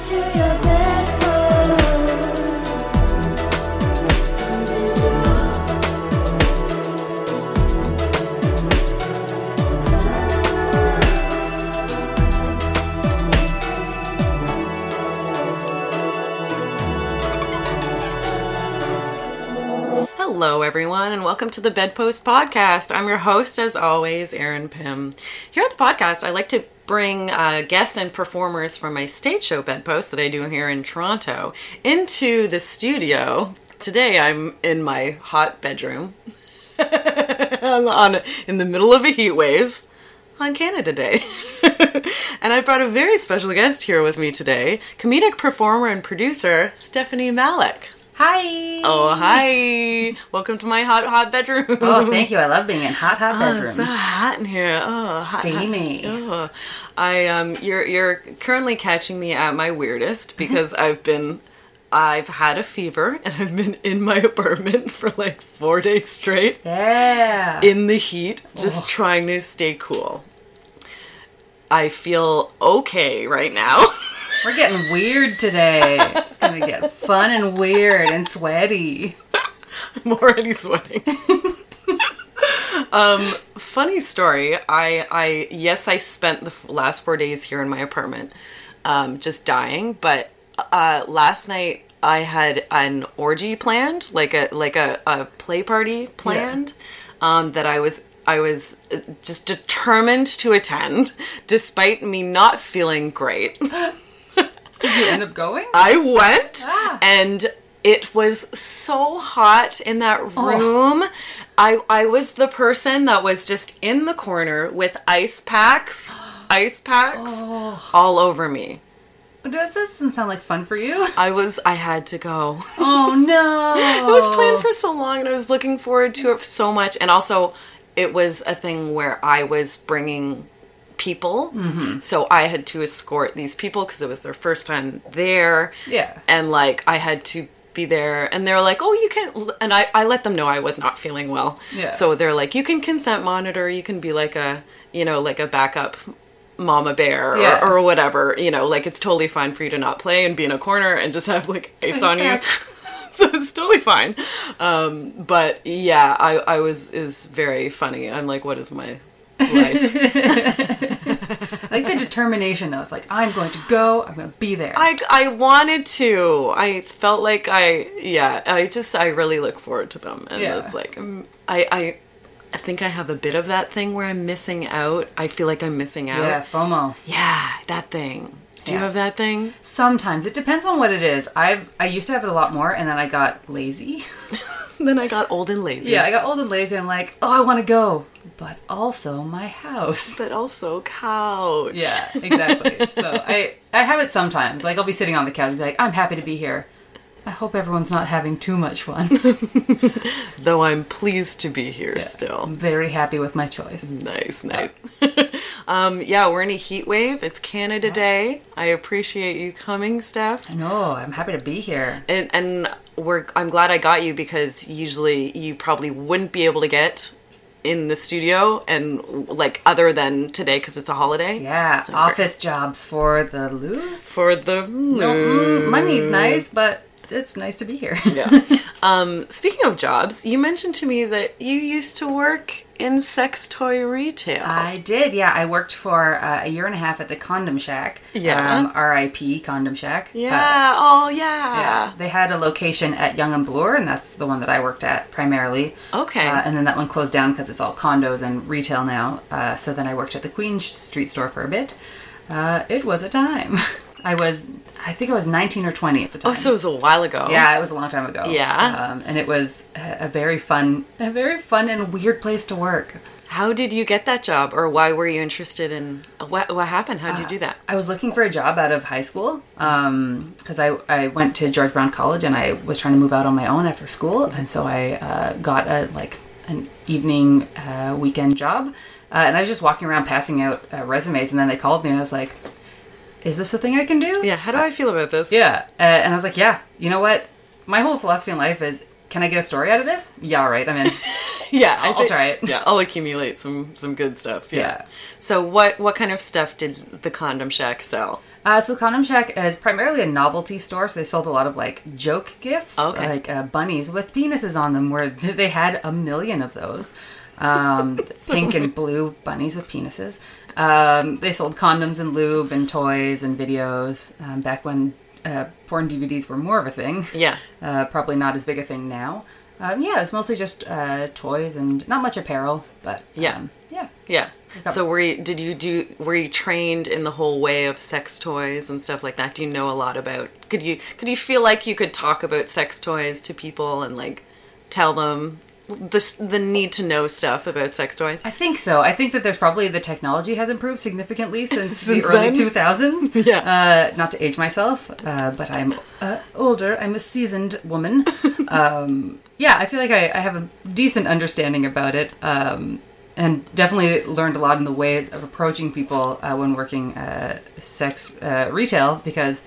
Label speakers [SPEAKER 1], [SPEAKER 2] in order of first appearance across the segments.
[SPEAKER 1] to your bedpost.
[SPEAKER 2] Hello, everyone, and welcome to the Bedpost Podcast. I'm your host, as always, Erin Pym. Here at the podcast, I like to bring uh, guests and performers from my stage show Bedpost that I do here in Toronto into the studio. Today, I'm in my hot bedroom I'm on, in the middle of a heat wave on Canada Day. and I brought a very special guest here with me today comedic performer and producer Stephanie Malek.
[SPEAKER 3] Hi.
[SPEAKER 2] Oh, hi. Welcome to my hot, hot bedroom.
[SPEAKER 3] Oh, thank you. I love being in hot, hot
[SPEAKER 2] Oh,
[SPEAKER 3] bedrooms.
[SPEAKER 2] it's so hot in here. Oh, hot,
[SPEAKER 3] Steamy.
[SPEAKER 2] Hot. Oh. I um, you're you're currently catching me at my weirdest because I've been, I've had a fever and I've been in my apartment for like four days straight
[SPEAKER 3] yeah.
[SPEAKER 2] in the heat, just trying to stay cool. I feel okay right now.
[SPEAKER 3] We're getting weird today. It's to get fun and weird and sweaty.
[SPEAKER 2] I'm already sweating. um, funny story. I, I, yes, I spent the last four days here in my apartment, um, just dying. But uh, last night I had an orgy planned, like a like a, a play party planned, um, that I was I was uh, just determined to attend, despite me not feeling great.
[SPEAKER 3] Did you end up going?
[SPEAKER 2] I went
[SPEAKER 3] Ah.
[SPEAKER 2] and it was so hot in that room. I I was the person that was just in the corner with ice packs, ice packs all over me.
[SPEAKER 3] Does this doesn't sound like fun for you?
[SPEAKER 2] I was I had to go.
[SPEAKER 3] Oh, no.
[SPEAKER 2] It was planned for so long and I was looking forward to it so much and also it was a thing where I was bringing people.
[SPEAKER 3] Mm-hmm.
[SPEAKER 2] So I had to escort these people because it was their first time there.
[SPEAKER 3] Yeah.
[SPEAKER 2] And like I had to be there and they're like, "Oh, you can" and I I let them know I was not feeling well.
[SPEAKER 3] Yeah.
[SPEAKER 2] So they're like, "You can consent monitor, you can be like a, you know, like a backup mama bear or,
[SPEAKER 3] Yeah.
[SPEAKER 2] or whatever, you know, like it's totally fine for you to not play and be in a corner and just have like ice on you." so it's totally fine. Um, but yeah, I, I was is very funny. I'm like, what is my life?
[SPEAKER 3] Like the determination, though. It's like, I'm going to go. I'm going to be there.
[SPEAKER 2] I I wanted to. I felt like I yeah. I just I really look forward to them, and
[SPEAKER 3] Yeah.
[SPEAKER 2] it's like um, I I. I think I have a bit of that thing where I'm missing out. I feel like I'm missing out.
[SPEAKER 3] yeah, FOMO.
[SPEAKER 2] Yeah, that thing. Do you have that thing?
[SPEAKER 3] Sometimes. It depends on what it is. I've I used to have it a lot more, and then I got lazy.
[SPEAKER 2] Then I got old and lazy.
[SPEAKER 3] Yeah, I got old and lazy. I'm like, oh, I want to go, but also my house.
[SPEAKER 2] But also couch.
[SPEAKER 3] Yeah, exactly. so I I have it sometimes. Like I'll be sitting on the couch and be like, I'm happy to be here. I hope everyone's not having too much fun.
[SPEAKER 2] Though I'm pleased to be here still.
[SPEAKER 3] I'm very happy with my choice.
[SPEAKER 2] Nice, nice. um, yeah, we're in a heat wave. It's Canada Day. I appreciate you coming, Steph.
[SPEAKER 3] No, I'm happy to be here.
[SPEAKER 2] And and we're I'm glad I got you because usually you probably wouldn't be able to get in the studio and like other than today because it's a holiday.
[SPEAKER 3] Yeah,
[SPEAKER 2] So great.
[SPEAKER 3] office jobs for the lose.
[SPEAKER 2] for the
[SPEAKER 3] No, mm, money's nice, but it's nice to be here.
[SPEAKER 2] yeah. um, speaking of jobs, you mentioned to me that you used to work in sex toy retail.
[SPEAKER 3] I did, yeah. I worked for uh, a year and a half at the Condom Shack.
[SPEAKER 2] Yeah.
[SPEAKER 3] Um, R.I.P. Condom Shack. Uh,
[SPEAKER 2] yeah. oh yeah.
[SPEAKER 3] Yeah, they had a location at Yonge and Bloor, and that's the one that I worked at primarily.
[SPEAKER 2] Okay.
[SPEAKER 3] Uh, and then that one closed down because it's all condos and retail now. Uh, so then I worked at the Queen Street store for a bit. Uh, it was a time. I was, I think I was 19 or 20 at the time.
[SPEAKER 2] Oh, so it was a while ago.
[SPEAKER 3] yeah, it was a long time ago.
[SPEAKER 2] Yeah.
[SPEAKER 3] Um, and it was a, very fun, a very fun and weird place to work.
[SPEAKER 2] How did you get that job, or why were you interested in what? What happened? How did you do that?
[SPEAKER 3] I was looking for a job out of high school because I, I went to George Brown College and I was trying to move out on my own after school, and so I uh, got a like an evening uh, weekend job, uh, and I was just walking around passing out uh, resumes, and then they called me and I was like, "Is this a thing I can do?"
[SPEAKER 2] Yeah. How do I feel about this?
[SPEAKER 3] Yeah, uh, and I was like, "Yeah, you know what? My whole philosophy in life is can I get a story out of this? Yeah, all right, I'm in.
[SPEAKER 2] Yeah, I
[SPEAKER 3] I'll try it.
[SPEAKER 2] Yeah, I'll accumulate some some good stuff. Yeah.
[SPEAKER 3] Yeah.
[SPEAKER 2] So what what kind of stuff did the Condom Shack sell?
[SPEAKER 3] Uh, so Condom Shack is primarily a novelty store, so they sold a lot of like joke gifts,
[SPEAKER 2] Okay.
[SPEAKER 3] like uh, bunnies with penises on them, where they had a million of those. Um, pink and blue bunnies with penises. Um, they sold condoms and lube and toys and videos um, back when uh, porn DVDs were more of a thing.
[SPEAKER 2] Yeah.
[SPEAKER 3] Uh, probably not as big a thing now. Um, yeah, it's mostly just uh, toys and not much apparel, but
[SPEAKER 2] Yeah.
[SPEAKER 3] um, yeah.
[SPEAKER 2] Yeah. So were you, did you do were you trained in the whole way of sex toys and stuff like that? Do you know a lot about? Could you could you feel like you could talk about sex toys to people and like tell them the the need to know stuff about sex toys?
[SPEAKER 3] I think so. I think that there's probably the technology has improved significantly since,
[SPEAKER 2] Since
[SPEAKER 3] the early 2000s.
[SPEAKER 2] Yeah.
[SPEAKER 3] Uh, not to age myself, uh, but I'm uh, older. I'm a seasoned woman. um, yeah, I feel like I, I have a decent understanding about it. Um, and definitely learned a lot in the ways of approaching people uh, when working uh, sex uh, retail because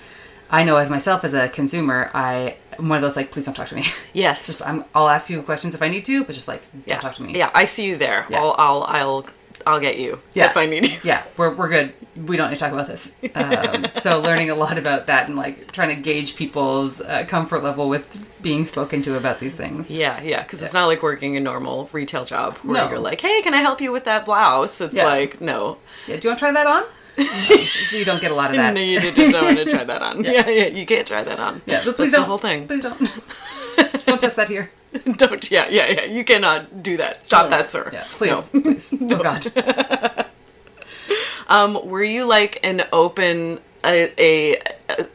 [SPEAKER 3] I know as myself as a consumer, I am one of those like, please don't talk to me.
[SPEAKER 2] Yes.
[SPEAKER 3] just I'm, I'll ask you questions if I need to, but just like don't
[SPEAKER 2] yeah.
[SPEAKER 3] talk to me.
[SPEAKER 2] Yeah, I see you there.
[SPEAKER 3] Yeah.
[SPEAKER 2] I'll I'll I'll I'll get you
[SPEAKER 3] Yeah.
[SPEAKER 2] if I need you.
[SPEAKER 3] yeah, we're, we're good. We don't need to talk about this. Um, so learning a lot about that and like trying to gauge people's uh, comfort level with being spoken to about these things.
[SPEAKER 2] Yeah, yeah, because it's not like working a normal retail job where
[SPEAKER 3] No.
[SPEAKER 2] you're like, "Hey, can I help you with that blouse?" It's like, no,
[SPEAKER 3] Yeah, do you want to try that on? No, so you don't get a lot of that.
[SPEAKER 2] no, you didn't want to try that on. yeah. yeah, you can't try that on.
[SPEAKER 3] Yeah, but please
[SPEAKER 2] That's
[SPEAKER 3] don't.
[SPEAKER 2] the whole thing.
[SPEAKER 3] Please don't. don't test that here.
[SPEAKER 2] Don't. Yeah, yeah, yeah. You cannot do that. Stop that, sir.
[SPEAKER 3] Yeah, please.
[SPEAKER 2] No.
[SPEAKER 3] please. Oh God.
[SPEAKER 2] Um, were you like an open, a, a,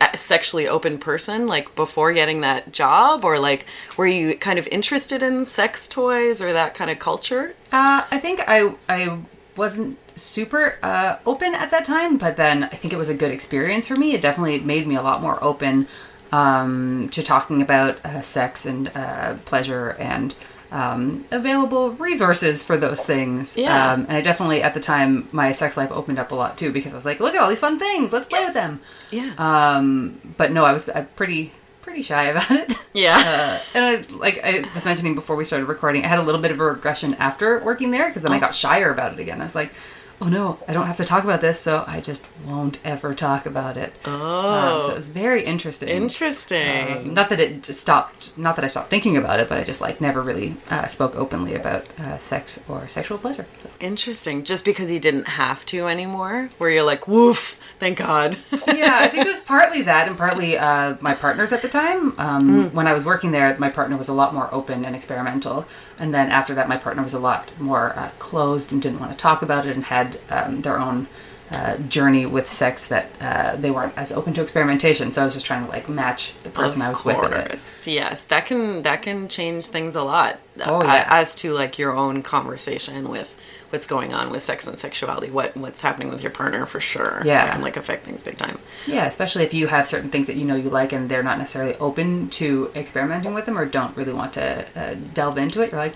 [SPEAKER 2] a sexually open person, like before getting that job, or like were you kind of interested in sex toys or that kind of culture?
[SPEAKER 3] Uh, I think I I wasn't super uh, open at that time, but then I think it was a good experience for me. It definitely made me a lot more open um, to talking about uh, sex and uh, pleasure and um, available resources for those things.
[SPEAKER 2] Yeah.
[SPEAKER 3] Um, and I definitely at the time my sex life opened up a lot too because I was like, look at all these fun things, let's play with them.
[SPEAKER 2] Yeah.
[SPEAKER 3] Um, but no, I was uh, pretty pretty shy about it.
[SPEAKER 2] yeah.
[SPEAKER 3] Uh, and I, like I was mentioning before we started recording, I had a little bit of a regression after working there because then I got shyer about it again. I was like, oh no, I don't have to talk about this, so I just won't ever talk about it. Oh. so it was very interesting.
[SPEAKER 2] Interesting.
[SPEAKER 3] Um, not that it stopped, not that I stopped thinking about it, but I just like never really uh, spoke openly about uh, sex or sexual pleasure. So.
[SPEAKER 2] Interesting. Just because you didn't have to anymore, where you're like, woof, thank God.
[SPEAKER 3] yeah, I think it was partly that and partly uh, my partners at the time. Um, When I was working there, my partner was a lot more open and experimental. And then after that, my partner was a lot more uh, closed and didn't want to talk about it and had um, their own uh, journey with sex that uh, they weren't as open to experimentation. So I was just trying to like match the person I was with. in it.
[SPEAKER 2] course. Yes, that can that can change things a lot.
[SPEAKER 3] Oh,
[SPEAKER 2] uh,
[SPEAKER 3] yeah.
[SPEAKER 2] as to like your own conversation with what's going on with sex and sexuality, what what's happening with your partner for sure.
[SPEAKER 3] Yeah.
[SPEAKER 2] that can like affect things big time.
[SPEAKER 3] Yeah, especially if you have certain things that you know you like and they're not necessarily open to experimenting with them or don't really want to uh, delve into it. You're like,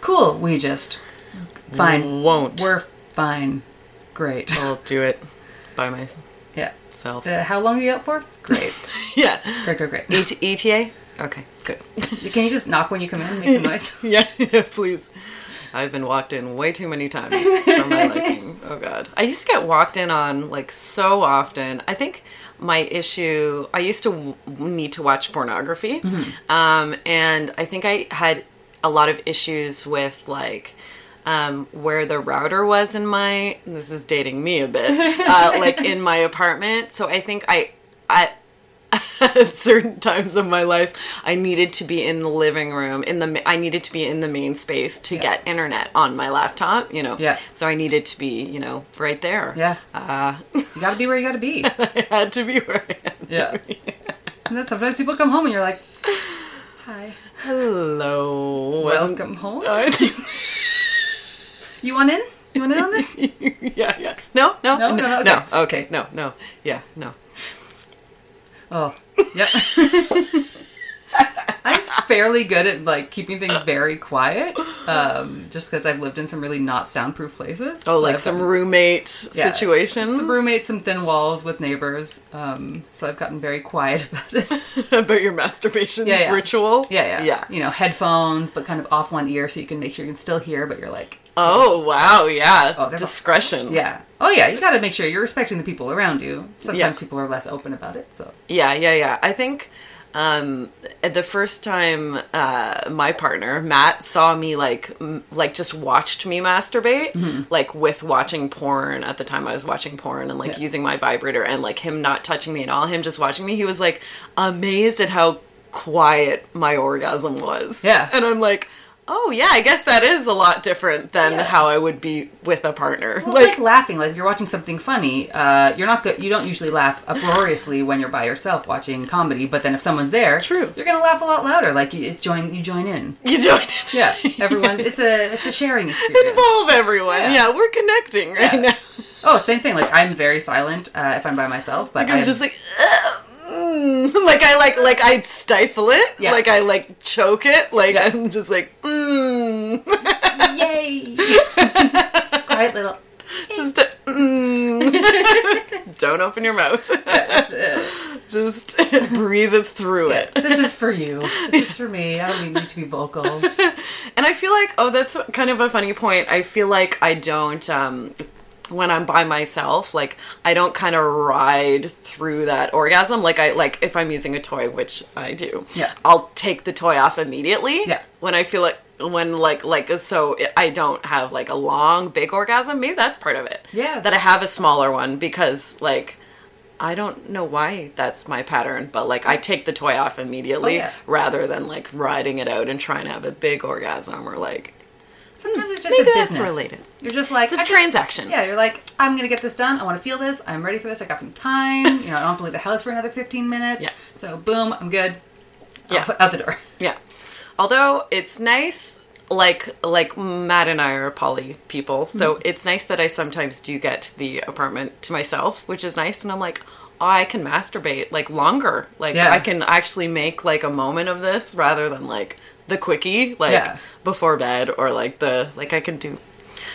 [SPEAKER 3] cool, we just fine,
[SPEAKER 2] Won't.
[SPEAKER 3] we're fine, great.
[SPEAKER 2] I'll do it by myself. Yeah.
[SPEAKER 3] Uh, how long are you out for? Great.
[SPEAKER 2] yeah.
[SPEAKER 3] great, great, great.
[SPEAKER 2] ET- ETA. Okay, good.
[SPEAKER 3] Can you just knock when you come in and make some noise?
[SPEAKER 2] yeah, yeah, please. I've been walked in way too many times for my liking. Oh god. I used to get walked in on like so often. I think my issue I used to w- need to watch pornography. Um and I think I had a lot of issues with like um, where the router was in my this is dating me a bit uh, like in my apartment so i think i i at certain times of my life i needed to be in the living room in the i needed to be in the main space to get internet on my laptop you know
[SPEAKER 3] Yeah.
[SPEAKER 2] so i needed to be you know right there
[SPEAKER 3] Yeah.
[SPEAKER 2] uh
[SPEAKER 3] You gotta be where you gotta be.
[SPEAKER 2] i had to be where
[SPEAKER 3] Yeah. And then sometimes people come home and you're like, hi,
[SPEAKER 2] hello
[SPEAKER 3] welcome home. You want in? You want in on this?
[SPEAKER 2] yeah yeah no no
[SPEAKER 3] No?
[SPEAKER 2] no
[SPEAKER 3] No,
[SPEAKER 2] no,
[SPEAKER 3] okay.
[SPEAKER 2] okay no no yeah no
[SPEAKER 3] Oh, yeah. Fairly good at like keeping things very quiet, um, just because I've lived in some really not soundproof places.
[SPEAKER 2] Oh, like some
[SPEAKER 3] gotten-
[SPEAKER 2] roommate
[SPEAKER 3] yeah,
[SPEAKER 2] situations.
[SPEAKER 3] some roommates, some thin walls with neighbors. Um, so I've gotten very quiet about it.
[SPEAKER 2] about your masturbation
[SPEAKER 3] Yeah, yeah.
[SPEAKER 2] ritual.
[SPEAKER 3] yeah, yeah,
[SPEAKER 2] yeah.
[SPEAKER 3] You know, headphones, but kind of off one ear, so you can make sure you can still hear, but you're like,
[SPEAKER 2] Oh wow, yeah.
[SPEAKER 3] Oh, there's a-
[SPEAKER 2] Discretion.
[SPEAKER 3] yeah, oh yeah, you got to make sure you're respecting the people around you. Sometimes people are less open about it. So
[SPEAKER 2] Yeah, yeah, yeah. I think um the first time uh my partner Matt saw me like m- like just watched me masturbate
[SPEAKER 3] Mm-hmm.
[SPEAKER 2] like with watching porn at the time I was watching porn and like
[SPEAKER 3] Yeah.
[SPEAKER 2] using my vibrator and like him not touching me at all him just watching me he was like amazed at how quiet my orgasm was
[SPEAKER 3] Yeah.
[SPEAKER 2] and I'm like oh yeah I guess that is a lot different than
[SPEAKER 3] Yeah.
[SPEAKER 2] how I would be with a partner
[SPEAKER 3] Well, like, laughing, like if you're watching something funny, uh, you're not good. You don't usually laugh uproariously when you're by yourself watching comedy. But then if someone's there,
[SPEAKER 2] True.
[SPEAKER 3] you're gonna laugh a lot louder. Like you join, you join in.
[SPEAKER 2] you join In.
[SPEAKER 3] Yeah, everyone. It's a it's a sharing experience.
[SPEAKER 2] involve everyone
[SPEAKER 3] Yeah.
[SPEAKER 2] yeah, we're connecting right
[SPEAKER 3] Yeah.
[SPEAKER 2] now
[SPEAKER 3] Oh, same thing. Like I'm very silent uh, if I'm by myself, but
[SPEAKER 2] Like I'm
[SPEAKER 3] I'm
[SPEAKER 2] just like, "Ugh, mm." like I like like I stifle it,
[SPEAKER 3] Yeah.
[SPEAKER 2] like I like choke it, like
[SPEAKER 3] Yeah.
[SPEAKER 2] I'm just like, mm.
[SPEAKER 3] yay. it's a quiet little.
[SPEAKER 2] just a, mm. don't open your mouth, just breathe it through it.
[SPEAKER 3] this is for you. This is for me. I don't need to be vocal.
[SPEAKER 2] And I feel like, oh, that's kind of a funny point. I feel like I don't, um, when I'm by myself, like I don't kind of ride through that orgasm. Like I, like if I'm using a toy, which I do,
[SPEAKER 3] Yeah.
[SPEAKER 2] I'll take the toy off immediately.
[SPEAKER 3] Yeah.
[SPEAKER 2] When I feel like, when like, like, so I don't have like a long, big orgasm. Maybe that's part of it.
[SPEAKER 3] Yeah.
[SPEAKER 2] That I have a smaller one because like, I don't know why that's my pattern, but like I take the toy off immediately
[SPEAKER 3] Oh, yeah.
[SPEAKER 2] rather than like riding it out and trying to have a big orgasm or like
[SPEAKER 3] Sometimes it's just
[SPEAKER 2] Maybe
[SPEAKER 3] a
[SPEAKER 2] that's
[SPEAKER 3] business.
[SPEAKER 2] related.
[SPEAKER 3] You're just like
[SPEAKER 2] it's a
[SPEAKER 3] I just-
[SPEAKER 2] transaction.
[SPEAKER 3] Yeah, you're like, I'm gonna get this done. I want to feel this. I'm ready for this. I got some time. You know, I don't have to leave the house for another 15 minutes.
[SPEAKER 2] Yeah.
[SPEAKER 3] So boom, I'm good.
[SPEAKER 2] Yeah.
[SPEAKER 3] Off- out the door.
[SPEAKER 2] Yeah. Although it's nice like like Matt and I are poly people, so
[SPEAKER 3] Mm-hmm.
[SPEAKER 2] it's nice that I sometimes do get the apartment to myself, which is nice and I'm like oh, I can masturbate like longer. Like
[SPEAKER 3] Yeah.
[SPEAKER 2] I can actually make like a moment of this rather than like the quickie like
[SPEAKER 3] Yeah.
[SPEAKER 2] before bed or like the like I can do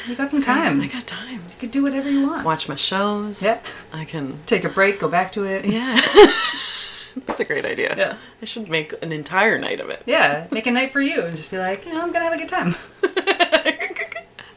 [SPEAKER 3] You got some time.
[SPEAKER 2] I got time.
[SPEAKER 3] You can do whatever you want.
[SPEAKER 2] Watch my shows.
[SPEAKER 3] Yeah.
[SPEAKER 2] I can
[SPEAKER 3] Take a break. Go back to it.
[SPEAKER 2] Yeah. That's a great idea.
[SPEAKER 3] Yeah.
[SPEAKER 2] I should make an entire night of it.
[SPEAKER 3] Yeah, make a night for you and just be like, you know, I'm gonna have a good time.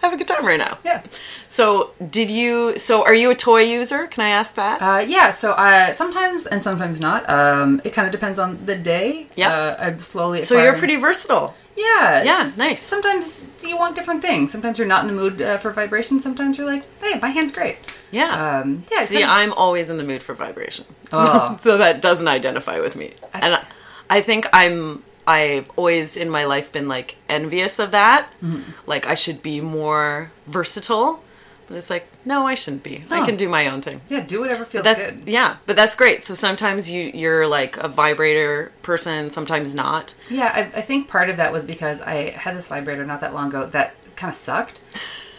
[SPEAKER 2] Have a good time right now.
[SPEAKER 3] Yeah.
[SPEAKER 2] So, did you? So, are you a toy user? Can I ask that?
[SPEAKER 3] Uh, yeah, so uh, sometimes and sometimes not. Um, it kind of depends on the day.
[SPEAKER 2] Yeah.
[SPEAKER 3] Uh, I'm slowly.
[SPEAKER 2] so you're pretty versatile.
[SPEAKER 3] Yeah.
[SPEAKER 2] Yeah,
[SPEAKER 3] just-
[SPEAKER 2] nice.
[SPEAKER 3] Sometimes you want different things. Sometimes you're not in the mood uh, for vibration. Sometimes you're like, hey, my hand's great.
[SPEAKER 2] Yeah.
[SPEAKER 3] Um, yeah.
[SPEAKER 2] See,
[SPEAKER 3] kind of-
[SPEAKER 2] I'm always in the mood for vibration.
[SPEAKER 3] Oh.
[SPEAKER 2] so that doesn't identify with me. and I, I think I'm I've always in my life been like envious of that.
[SPEAKER 3] Mm-hmm.
[SPEAKER 2] Like I should be more versatile. But it's like, no, I shouldn't be. I can do my own thing.
[SPEAKER 3] yeah, do whatever feels good.
[SPEAKER 2] yeah, but that's great. So sometimes you you're like a vibrator person, sometimes not.
[SPEAKER 3] Yeah, I, I think part of that was because I had this vibrator not that long ago that kind of sucked,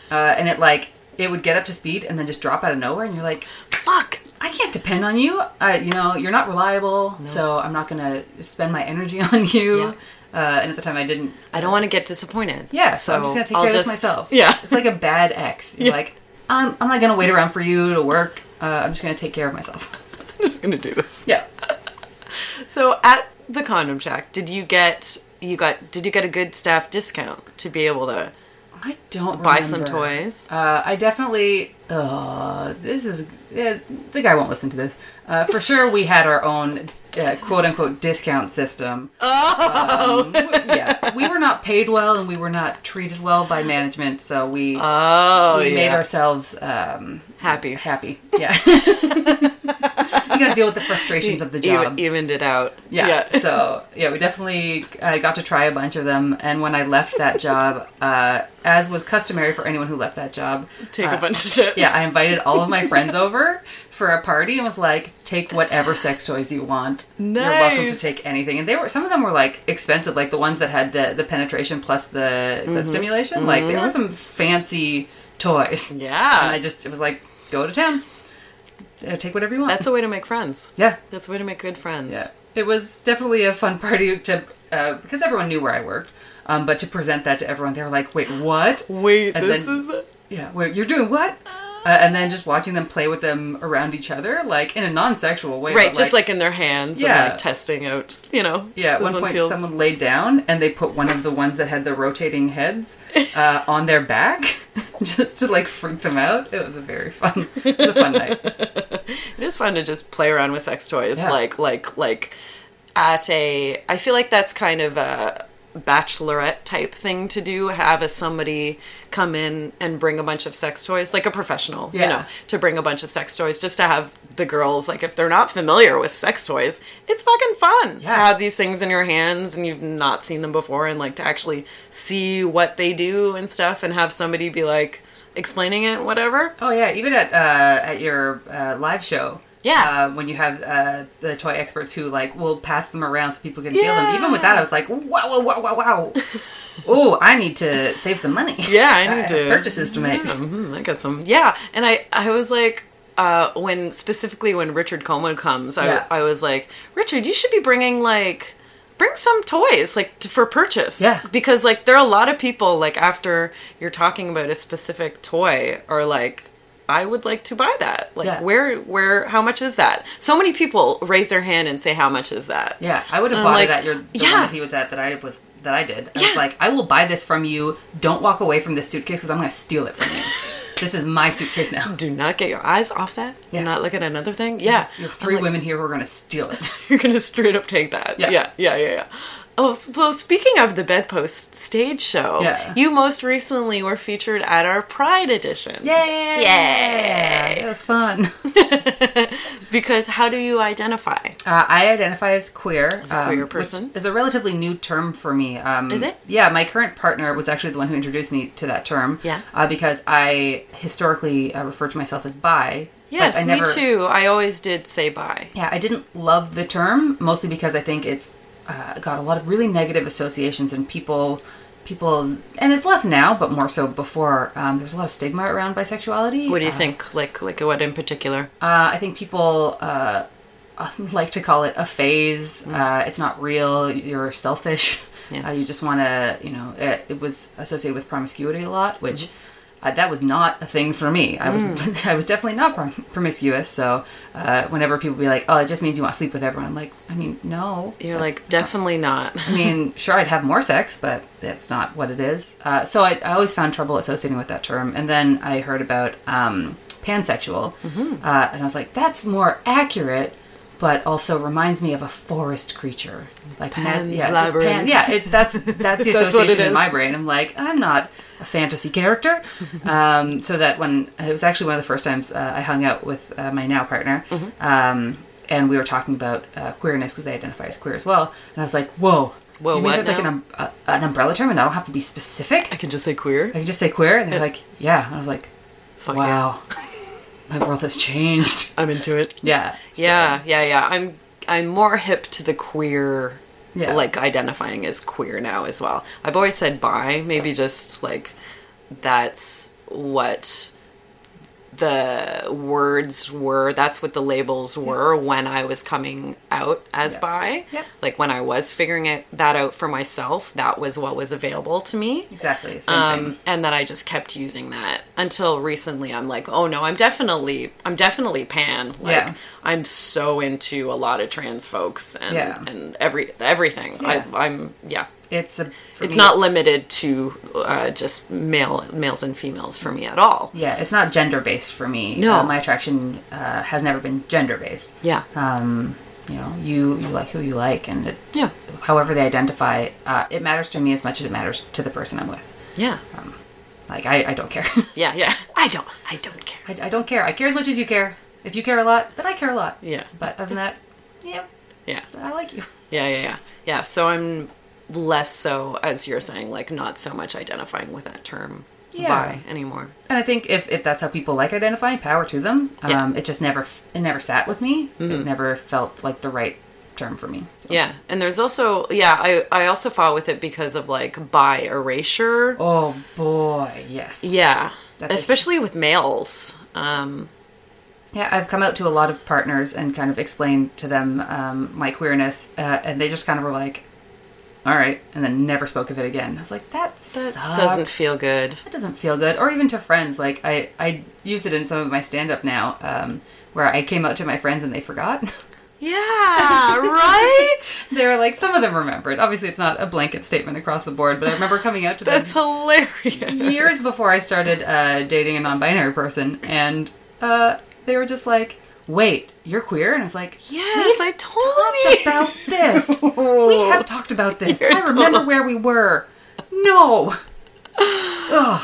[SPEAKER 3] uh, and it like it would get up to speed and then just drop out of nowhere, and you're like,
[SPEAKER 2] Fuck.
[SPEAKER 3] I can't depend on you. Uh, you know, you're not reliable, so I'm not gonna spend my energy on you.
[SPEAKER 2] Yeah.
[SPEAKER 3] Uh, and at the time, I didn't.
[SPEAKER 2] I don't want to get disappointed.
[SPEAKER 3] Yeah, so, I'm just gonna take
[SPEAKER 2] I'll
[SPEAKER 3] care
[SPEAKER 2] just-
[SPEAKER 3] of this myself.
[SPEAKER 2] Yeah.
[SPEAKER 3] it's like a bad ex. You're
[SPEAKER 2] Yeah.
[SPEAKER 3] like, I'm, I'm not gonna wait around for you to work. Uh, I'm just gonna take care of myself.
[SPEAKER 2] I'm just gonna do this.
[SPEAKER 3] yeah.
[SPEAKER 2] So at the condom shack, did you get you got did you get a good staff discount to be able to
[SPEAKER 3] I don't
[SPEAKER 2] buy some toys?
[SPEAKER 3] Uh, I definitely. Uh, this is. Yeah, the guy won't listen to this. Uh, for sure, we had our own uh, quote unquote discount system.
[SPEAKER 2] Oh.
[SPEAKER 3] Um, yeah, we were not paid well and we were not treated well by management, so we
[SPEAKER 2] Oh
[SPEAKER 3] we
[SPEAKER 2] yeah.
[SPEAKER 3] made ourselves um,
[SPEAKER 2] happy.
[SPEAKER 3] happy. Yeah, you got to deal with the frustrations of the job.
[SPEAKER 2] Even, evened it out.
[SPEAKER 3] Yeah. yeah. So yeah, we definitely uh, got to try a bunch of them. And when I left that job, uh, as was customary for anyone who left that job,
[SPEAKER 2] Take
[SPEAKER 3] uh,
[SPEAKER 2] a bunch of shit.
[SPEAKER 3] Yeah, I invited all of my friends over for a party and was like, "Take whatever sex toys you want. You're welcome to take anything." And they were some of them were like expensive, like the ones that had the the penetration plus the,
[SPEAKER 2] Mm-hmm.
[SPEAKER 3] the stimulation. Like there were some fancy toys.
[SPEAKER 2] Yeah.
[SPEAKER 3] And I just it was like, go to town. Uh, Take whatever you want.
[SPEAKER 2] That's a way to make friends.
[SPEAKER 3] yeah.
[SPEAKER 2] That's a way to make good friends.
[SPEAKER 3] Yeah. It was definitely a fun party to uh, because everyone knew where I worked. Um, but to present that to everyone, they were like, "Wait, what?
[SPEAKER 2] Wait,
[SPEAKER 3] And
[SPEAKER 2] this
[SPEAKER 3] then-
[SPEAKER 2] is it.
[SPEAKER 3] Yeah, wait, you're doing what?" Uh, and then just watching them play with them around each other, like in a non-sexual way,
[SPEAKER 2] Right,
[SPEAKER 3] but,
[SPEAKER 2] just like in their hands
[SPEAKER 3] Yeah.
[SPEAKER 2] and like testing out, you know.
[SPEAKER 3] Yeah, at
[SPEAKER 2] this
[SPEAKER 3] one point
[SPEAKER 2] feels-
[SPEAKER 3] someone laid down and they put one of the ones that had the rotating heads uh, on their back just to like freak them out. It was a very fun, it was a fun night.
[SPEAKER 2] It is fun to just play around with sex toys,
[SPEAKER 3] Yeah.
[SPEAKER 2] like like like at a. I feel like that's kind of a bachelorette type thing to do. Have a somebody come in and bring a bunch of sex toys, like a professional, you know, to bring a bunch of sex toys, just to have the girls like if they're not familiar with sex toys, it's fucking fun to have these things in your hands and you've not seen them before, and like to actually see what they do and stuff, and have somebody be like explaining it, whatever.
[SPEAKER 3] Oh yeah, even at uh, at your uh, live show.
[SPEAKER 2] Yeah.
[SPEAKER 3] Uh, when you have uh, the toy experts who like will pass them around so people can feel them. Even with that, I was like, wow, wow, wow, wow, wow. oh, I need to save some money.
[SPEAKER 2] Yeah, I need to
[SPEAKER 3] purchases to make.
[SPEAKER 2] Yeah, mhm, I got some. Yeah, and I I was like. Uh, when specifically when Richard Coleman comes, I,
[SPEAKER 3] Yeah.
[SPEAKER 2] I was like, Richard, you should be bringing like, bring some toys like to, for purchase.
[SPEAKER 3] Yeah.
[SPEAKER 2] because like there are a lot of people like after you're talking about a specific toy or like, I would like to buy that. Like,
[SPEAKER 3] Yeah.
[SPEAKER 2] where where how much is that? So many people raise their hand and say, how much is that?
[SPEAKER 3] Yeah, I would have bought
[SPEAKER 2] like,
[SPEAKER 3] it at your the
[SPEAKER 2] yeah.
[SPEAKER 3] one that he was at that I was that I did. I
[SPEAKER 2] Yeah.
[SPEAKER 3] was like, I will buy this from you. Don't walk away from this suitcase because I'm going to steal it from you. this is my suitcase now.
[SPEAKER 2] Do not get your eyes off that.
[SPEAKER 3] Yeah.
[SPEAKER 2] You're not looking at another thing. Yeah,
[SPEAKER 3] You have three
[SPEAKER 2] like,
[SPEAKER 3] women here who are going to steal it.
[SPEAKER 2] You're gonna straight up take that.
[SPEAKER 3] Yeah.
[SPEAKER 2] yeah, yeah, yeah. yeah. Oh, so speaking of the Bedpost stage show,
[SPEAKER 3] Yeah.
[SPEAKER 2] you most recently were featured at our Pride edition.
[SPEAKER 3] Yay!
[SPEAKER 2] Yay!
[SPEAKER 3] It was fun.
[SPEAKER 2] Because how do you identify?
[SPEAKER 3] Uh, I identify as queer. As
[SPEAKER 2] a queer person?
[SPEAKER 3] is a relatively new term for me. Um,
[SPEAKER 2] Is it?
[SPEAKER 3] Yeah, my current partner was actually the one who introduced me to that term.
[SPEAKER 2] Yeah.
[SPEAKER 3] Uh, because I historically uh, refer to myself as bi.
[SPEAKER 2] Yes,
[SPEAKER 3] I never,
[SPEAKER 2] me too. I always did say bye.
[SPEAKER 3] Yeah, I didn't love the term mostly because I think it's uh, got a lot of really negative associations and people, people, and it's less now, but more so before. Um, there's a lot of stigma around bisexuality.
[SPEAKER 2] What do you
[SPEAKER 3] Uh,
[SPEAKER 2] think? Like, like what in particular?
[SPEAKER 3] Uh, I think people uh, like to call it a phase. Uh, it's not real. You're selfish.
[SPEAKER 2] Yeah.
[SPEAKER 3] Uh, you just want to, you know, it, it was associated with promiscuity a lot, which uh, that was not a thing for me. I was, I was definitely not prom- promiscuous. So uh, whenever people be like, "Oh, it just means you want to sleep with everyone," I'm like, I mean, no.
[SPEAKER 2] You're like definitely not.
[SPEAKER 3] I mean, sure, I'd have more sex, but that's not what it is. Uh, so I, I always found trouble associating with that term. And then I heard about um, pansexual, uh, and I was like, that's more accurate, but also reminds me of a forest creature, like
[SPEAKER 2] Pan's
[SPEAKER 3] yeah, just pan, yeah. It, that's that's the
[SPEAKER 2] That's
[SPEAKER 3] association in my brain. I'm like, I'm not a fantasy character. um, so that when it was actually one of the first times uh, I hung out with uh, my now partner. Um, and we were talking about uh, queerness because they identify as queer as well. And I was like, "Whoa, you mean
[SPEAKER 2] what
[SPEAKER 3] there's like an, um, uh, an umbrella term, and I don't have to be specific.
[SPEAKER 2] I can just say queer.
[SPEAKER 3] I can just say queer." And they're like, "Yeah." And I was like,
[SPEAKER 2] Fuck yeah.
[SPEAKER 3] "Wow, my world has changed."
[SPEAKER 2] I'm into it.
[SPEAKER 3] Yeah, so-
[SPEAKER 2] Yeah, yeah, yeah. I'm I'm more hip to the queer
[SPEAKER 3] Yeah.
[SPEAKER 2] like identifying as queer now as well. I've always said bi, maybe just like that's what the words were that's what the labels were when I was coming out as bi.
[SPEAKER 3] Yep.
[SPEAKER 2] Like when I was figuring it that out for myself, that was what was available to me.
[SPEAKER 3] exactly.
[SPEAKER 2] Um, and then I just kept using that until recently. I'm like, oh no, I'm definitely, I'm definitely pan. Like,
[SPEAKER 3] Yeah.
[SPEAKER 2] I'm so into a lot of trans folks and
[SPEAKER 3] Yeah.
[SPEAKER 2] and every everything.
[SPEAKER 3] Yeah.
[SPEAKER 2] I, I'm yeah.
[SPEAKER 3] It's a.
[SPEAKER 2] It's
[SPEAKER 3] me-
[SPEAKER 2] not limited to uh, just male males and females for me at all.
[SPEAKER 3] Yeah, it's not gender based for me.
[SPEAKER 2] No.
[SPEAKER 3] Uh, my attraction uh, has never been gender based.
[SPEAKER 2] Yeah,
[SPEAKER 3] Um, you know, you you like who you like, and it,
[SPEAKER 2] yeah,
[SPEAKER 3] however they identify, uh, it matters to me as much as it matters to the person I'm with.
[SPEAKER 2] yeah,
[SPEAKER 3] Like I, I don't care.
[SPEAKER 2] yeah, yeah. I don't, I don't care.
[SPEAKER 3] I, I don't care. I care as much as you care. If you care a lot, then I care a lot.
[SPEAKER 2] Yeah,
[SPEAKER 3] But other than that, yeah,
[SPEAKER 2] yeah.
[SPEAKER 3] I like you.
[SPEAKER 2] Yeah, yeah, yeah. Yeah, so I'm less so, as you're saying, like not so much identifying with that term
[SPEAKER 3] Yeah.
[SPEAKER 2] bi anymore.
[SPEAKER 3] And I think if, if that's how people like identifying, power to them. Um,
[SPEAKER 2] Yeah.
[SPEAKER 3] It just never it never sat with me.
[SPEAKER 2] Mm-hmm.
[SPEAKER 3] It never felt like the right term for me.
[SPEAKER 2] Yeah, and there's also yeah, I I also fought with it because of like bi erasure.
[SPEAKER 3] Oh boy, yes.
[SPEAKER 2] Yeah,
[SPEAKER 3] That's a-
[SPEAKER 2] especially with males. Um,
[SPEAKER 3] Yeah, I've come out to a lot of partners and kind of explained to them um, my queerness, uh, and they just kind of were like, all right, and then never spoke of it again. I was like, that,
[SPEAKER 2] That
[SPEAKER 3] sucks.
[SPEAKER 2] doesn't feel good.
[SPEAKER 3] That doesn't feel good. Or even to friends. Like I, I use it in some of my stand up now, um, where I came out to my friends and they forgot.
[SPEAKER 2] Yeah, right?
[SPEAKER 3] they were like, some of them remembered. Obviously, it's not a blanket statement across the board, but I remember coming out to them
[SPEAKER 2] That's hilarious.
[SPEAKER 3] years before I started uh, dating a non-binary person, and uh, they were just like, "Wait, you're queer?" And I was like,
[SPEAKER 2] Yes, I told you.
[SPEAKER 3] about this. we have talked about this.
[SPEAKER 2] You're
[SPEAKER 3] I remember where we were. No,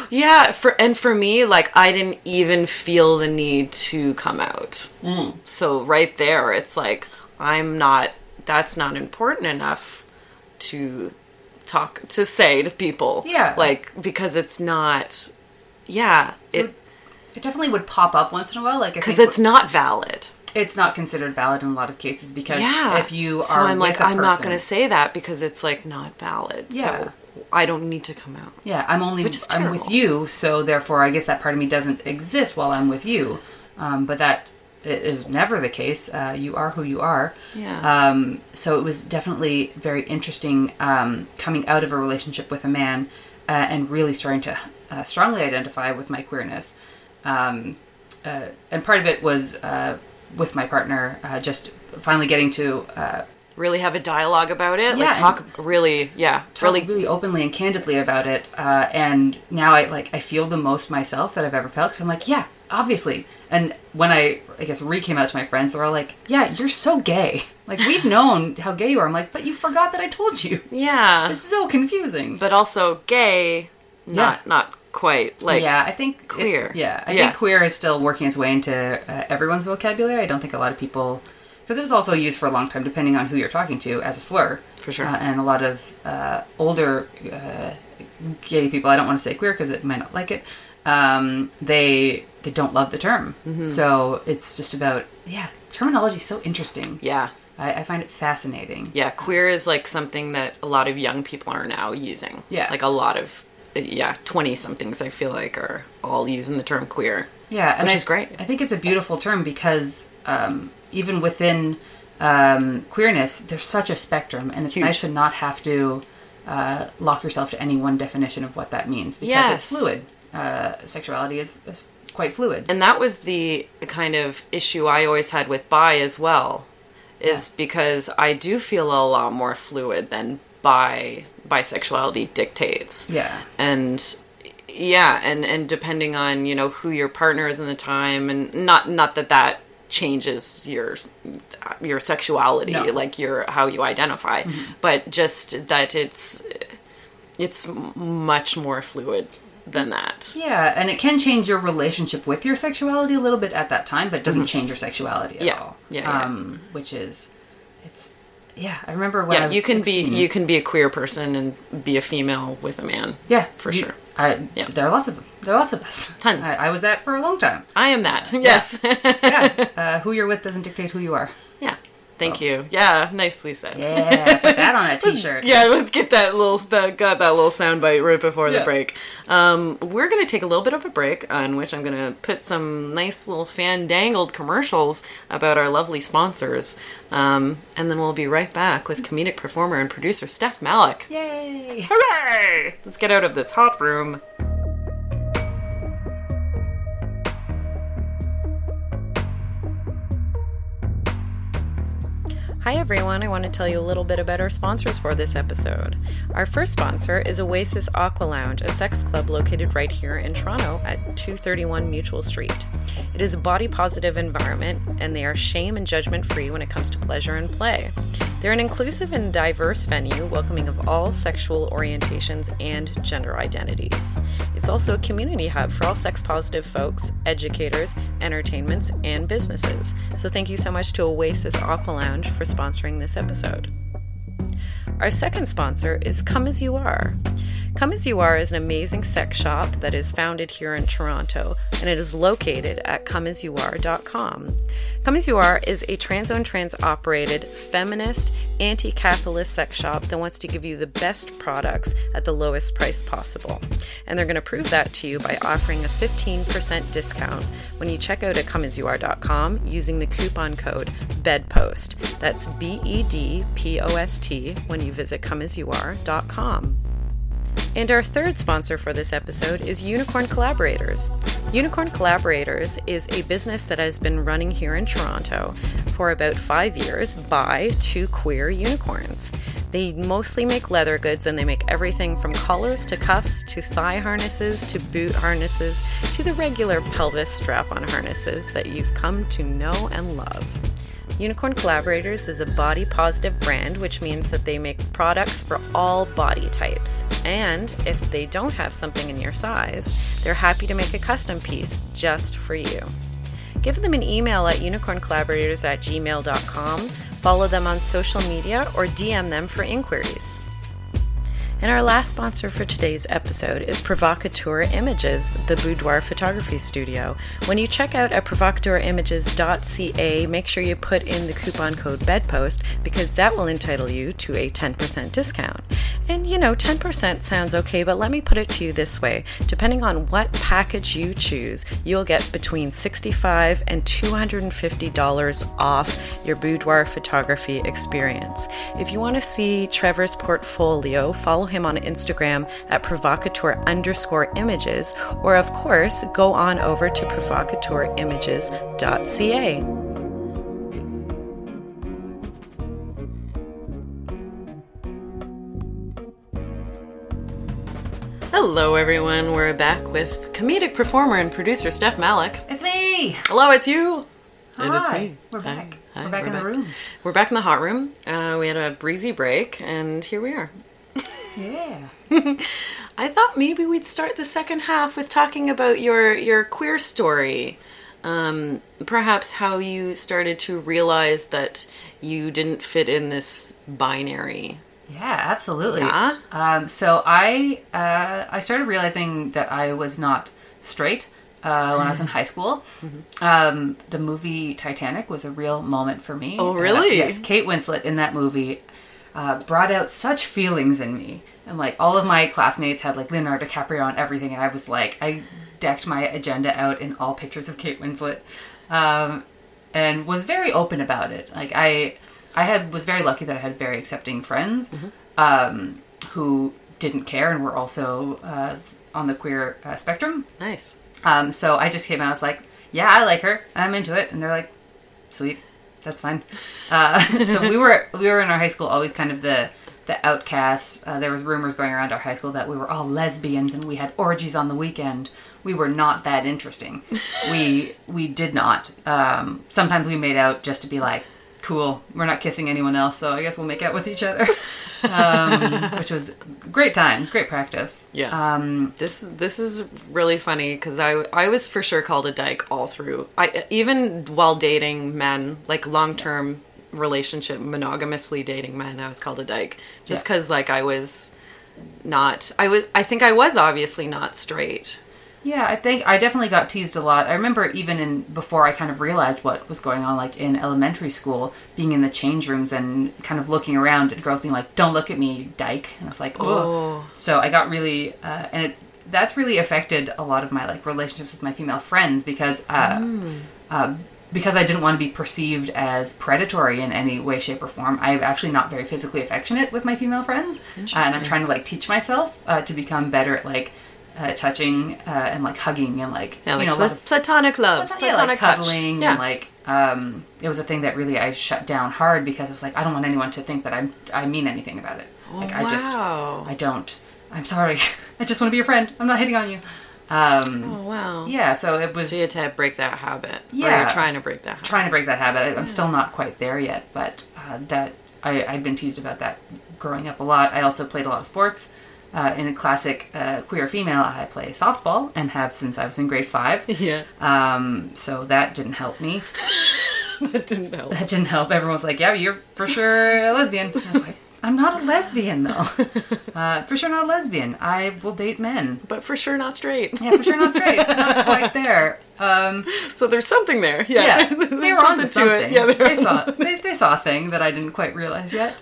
[SPEAKER 2] Yeah, for and for me, like I didn't even feel the need to come out.
[SPEAKER 3] Mm.
[SPEAKER 2] So right there, it's like I'm not. That's not important enough to talk to say to people.
[SPEAKER 3] Yeah.
[SPEAKER 2] like because it's not. Yeah, it
[SPEAKER 3] it definitely would pop up once in a while. Like
[SPEAKER 2] because it's not valid.
[SPEAKER 3] it's not considered valid in a lot of cases because
[SPEAKER 2] Yeah.
[SPEAKER 3] if you are
[SPEAKER 2] so I'm like I'm not going to say that because it's like not valid.
[SPEAKER 3] Yeah.
[SPEAKER 2] So I don't need to come out.
[SPEAKER 3] Yeah, I'm only
[SPEAKER 2] Which is
[SPEAKER 3] I'm with you, so therefore I guess that part of me doesn't exist while I'm with you. Um, but that is never the case. Uh, you are who you are.
[SPEAKER 2] Yeah.
[SPEAKER 3] Um, so it was definitely very interesting um, coming out of a relationship with a man uh, and really starting to uh, strongly identify with my queerness. Um, uh, and part of it was uh, with my partner, uh, just finally getting to uh,
[SPEAKER 2] Really have a dialogue about it.
[SPEAKER 3] Yeah,
[SPEAKER 2] like talk really. Yeah.
[SPEAKER 3] talk
[SPEAKER 2] really.
[SPEAKER 3] really, openly and candidly about it. Uh, and now I like I feel the most myself that I've ever felt because I'm like, yeah, obviously. And when I I guess re came out to my friends, they're all like, yeah, you're so gay. Like we've known how gay you are. I'm like, but you forgot that I told you.
[SPEAKER 2] Yeah.
[SPEAKER 3] It's so confusing.
[SPEAKER 2] but also gay, not
[SPEAKER 3] Yeah.
[SPEAKER 2] not quite like
[SPEAKER 3] yeah, I think it-
[SPEAKER 2] queer.
[SPEAKER 3] yeah, I
[SPEAKER 2] Yeah.
[SPEAKER 3] think queer is still working its way into uh, everyone's vocabulary. I don't think a lot of people, because it was also used for a long time, depending on who you're talking to, as a slur.
[SPEAKER 2] For sure.
[SPEAKER 3] Uh, and a lot of uh, older uh, gay people, I don't want to say queer because it might not like it. Um, they they don't love the term,
[SPEAKER 2] Mm-hmm.
[SPEAKER 3] so it's just about yeah. Terminology is so interesting.
[SPEAKER 2] yeah.
[SPEAKER 3] I, I find it fascinating.
[SPEAKER 2] Yeah, queer is like something that a lot of young people are now using.
[SPEAKER 3] Yeah.
[SPEAKER 2] Like a lot of yeah, 20 somethings I feel like are all using the term queer.
[SPEAKER 3] Yeah, and
[SPEAKER 2] Which
[SPEAKER 3] I,
[SPEAKER 2] is great.
[SPEAKER 3] I think it's a beautiful term because um, even within um, queerness, there's such a spectrum, and it's
[SPEAKER 2] Huge.
[SPEAKER 3] nice to not have to uh, lock yourself to any one definition of what that means because
[SPEAKER 2] Yes.
[SPEAKER 3] it's fluid. Uh, sexuality is, is quite fluid.
[SPEAKER 2] And that was the kind of issue I always had with bi as well, is because I do feel a lot more fluid than bi bisexuality dictates.
[SPEAKER 3] Yeah.
[SPEAKER 2] And yeah, and and depending on you know who your partner is in the time, and not not that that changes your your sexuality,
[SPEAKER 3] No. Mm-hmm.
[SPEAKER 2] like your how you identify, but just that it's it's much more fluid than that.
[SPEAKER 3] Yeah, and it can change your relationship with your sexuality a little bit at that time, but it doesn't change your sexuality at
[SPEAKER 2] Mm-hmm. Yeah.
[SPEAKER 3] all.
[SPEAKER 2] Yeah, yeah.
[SPEAKER 3] Um, which is, it's, yeah. I remember when I
[SPEAKER 2] yeah,
[SPEAKER 3] was
[SPEAKER 2] you can
[SPEAKER 3] 16,
[SPEAKER 2] be you can be a queer person and be a female with a man.
[SPEAKER 3] yeah,
[SPEAKER 2] for
[SPEAKER 3] you-
[SPEAKER 2] sure.
[SPEAKER 3] I,
[SPEAKER 2] Yeah.
[SPEAKER 3] there are lots of them. There are lots of us.
[SPEAKER 2] Tons.
[SPEAKER 3] I, I was that for a long time.
[SPEAKER 2] I am that. Yes.
[SPEAKER 3] yeah. Uh, who you're with doesn't dictate who you are.
[SPEAKER 2] yeah. Thank you. Yeah, nicely said.
[SPEAKER 3] Oh. Yeah, put that on a t-shirt.
[SPEAKER 2] Yeah, let's get that little that got that little soundbite right before the break. Um, we're gonna take a little bit of a break, on which I'm gonna put some nice little fandangled commercials about our lovely sponsors, um, and then we'll be right back with comedic performer and producer Steph Malek.
[SPEAKER 3] Yay!
[SPEAKER 2] Hooray! Let's get out of this hot room. Hi everyone, I want to tell you a little bit about our sponsors for this episode. Our first sponsor is Oasis Aqua Lounge, a sex club located right here in Toronto at 231 Mutual Street. It is a body positive environment and they are shame and judgment free when it comes to pleasure and play. They're an inclusive and diverse venue welcoming of all sexual orientations and gender identities. It's also a community hub for all sex positive folks, educators, entertainments, and businesses. So thank you so much to Oasis Aqua Lounge for sponsoring this episode. Our second sponsor is Come As You Are. Come As You Are is an amazing sex shop that is founded here in Toronto and it is located at comeasyouare.com. Come As You Are is a trans owned, trans operated, feminist, anti capitalist sex shop that wants to give you the best products at the lowest price possible. And they're going to prove that to you by offering a 15% discount when you check out at comeasyouare.com using the coupon code BEDPOST. That's B E D P O S T when you visit comeasyouare.com. And our third sponsor for this episode is Unicorn Collaborators. Unicorn Collaborators is a business that has been running here in Toronto for about five years by two queer unicorns. They mostly make leather goods and they make everything from collars to cuffs to thigh harnesses to boot harnesses to the regular pelvis strap on harnesses that you've come to know and love. Unicorn Collaborators is a body positive brand, which means that they make products for all body types. And if they don't have something in your size, they're happy to make a custom piece just for you. Give them an email at unicorncollaborators at gmail.com, follow them on social media, or DM them for inquiries. And our last sponsor for today's episode is Provocateur Images, the boudoir photography studio. When you check out at provocateurs.images.ca, make sure you put in the coupon code BEDPOST because that will entitle you to a 10% discount. And you know, 10% sounds okay, but let me put it to you this way depending on what package you choose, you'll get between 65 and $250 off your boudoir photography experience. If you want to see Trevor's portfolio, follow him on Instagram at provocateur underscore images, or of course, go on over to provocateurimages.ca. Hello, everyone. We're back with comedic performer and producer Steph Malek.
[SPEAKER 3] It's me.
[SPEAKER 2] Hello, it's you. And it's me.
[SPEAKER 3] We're
[SPEAKER 2] Hi.
[SPEAKER 3] back.
[SPEAKER 2] Hi,
[SPEAKER 3] We're back in the room.
[SPEAKER 2] We're back in the hot room. Uh, we had a breezy break, and here we are.
[SPEAKER 3] Yeah.
[SPEAKER 2] I thought maybe we'd start the second half with talking about your your queer story. Um, perhaps how you started to realize that you didn't fit in this binary.
[SPEAKER 3] Yeah, absolutely.
[SPEAKER 2] Yeah?
[SPEAKER 3] Um, so I uh, I started realizing that I was not straight uh, when I was in high school.
[SPEAKER 2] Mm-hmm.
[SPEAKER 3] Um, the movie Titanic was a real moment for me.
[SPEAKER 2] Oh,
[SPEAKER 3] Uh,
[SPEAKER 2] really?
[SPEAKER 3] yes, Kate Winslet in that movie uh, brought out such feelings in me, and like all of my classmates had like Leonardo DiCaprio on everything, and I was like I decked my agenda out in all pictures of Kate Winslet. Um, and was very open about it. Like I, I had was very lucky that I had very accepting friends um, who didn't care and were also uh, on the queer uh, spectrum.
[SPEAKER 2] Nice.
[SPEAKER 3] Um, so I just came out. I was like, "Yeah, I like her. I'm into it." And they're like, "Sweet, that's fine." Uh, so we were we were in our high school always kind of the the outcasts. Uh, there was rumors going around our high school that we were all lesbians and we had orgies on the weekend. We were not that interesting. we we did not. Um, sometimes we made out just to be like, "Cool, we're not kissing anyone else, so I guess we'll make out with each other," um, which was great times, great practice.
[SPEAKER 2] Yeah.
[SPEAKER 3] Um,
[SPEAKER 2] This this is really funny because I I was for sure called a dyke all through. I even while dating men, like long term relationship, monogamously dating men, I was called a dyke just
[SPEAKER 3] Yeah.
[SPEAKER 2] because like I was not. I was. I think I was obviously not straight.
[SPEAKER 3] Yeah, I think I definitely got teased a lot. I remember even in before I kind of realized what was going on, like in elementary school, being in the change rooms and kind of looking around and girls being like, "Don't look at me, dyke," and I was like, "Oh." So I got really, uh, and it's that's really affected a lot of my like relationships with my female friends because uh, uh, because I didn't want to be perceived as predatory in any way, shape, or form. I'm actually not very physically affectionate with my female friends, uh, and I'm trying to like teach myself uh, to become better at like uh, touching uh, and like hugging and like
[SPEAKER 2] Yeah, like
[SPEAKER 3] you know
[SPEAKER 2] pla-
[SPEAKER 3] lots of
[SPEAKER 2] platonic love,
[SPEAKER 3] yeah,
[SPEAKER 2] platonic
[SPEAKER 3] like
[SPEAKER 2] touch.
[SPEAKER 3] cuddling
[SPEAKER 2] Yeah.
[SPEAKER 3] and like um, it was a thing that really I shut down hard because I was like I don't want anyone to think that I'm I mean anything about it. like I just. I don't. I'm sorry. I just want to be your friend. I'm not hitting on you. Um,
[SPEAKER 2] oh wow.
[SPEAKER 3] yeah, so it was
[SPEAKER 2] So you had to break that habit. Or
[SPEAKER 3] Yeah.
[SPEAKER 2] you're trying to break that habit.
[SPEAKER 3] trying to break that habit. I, I'm still not quite there yet, but uh, that I, I'd been teased about that growing up a lot. I also played a lot of sports. Uh, in a classic uh, queer female, I play softball and have since I was in grade five.
[SPEAKER 2] Yeah.
[SPEAKER 3] Um, so that didn't help me.
[SPEAKER 2] that didn't help.
[SPEAKER 3] That didn't help. Everyone was like, "Yeah, you're for sure a lesbian." I was like, I'm not a lesbian though. uh, for sure not a lesbian. I will date men.
[SPEAKER 2] But for sure not straight.
[SPEAKER 3] Yeah, for sure not straight. not quite there. Um,
[SPEAKER 2] So there's something there. Yeah.
[SPEAKER 3] yeah, they were onto something.
[SPEAKER 2] Yeah,
[SPEAKER 3] they,
[SPEAKER 2] there
[SPEAKER 3] saw they, they saw a thing that I didn't quite realize yet.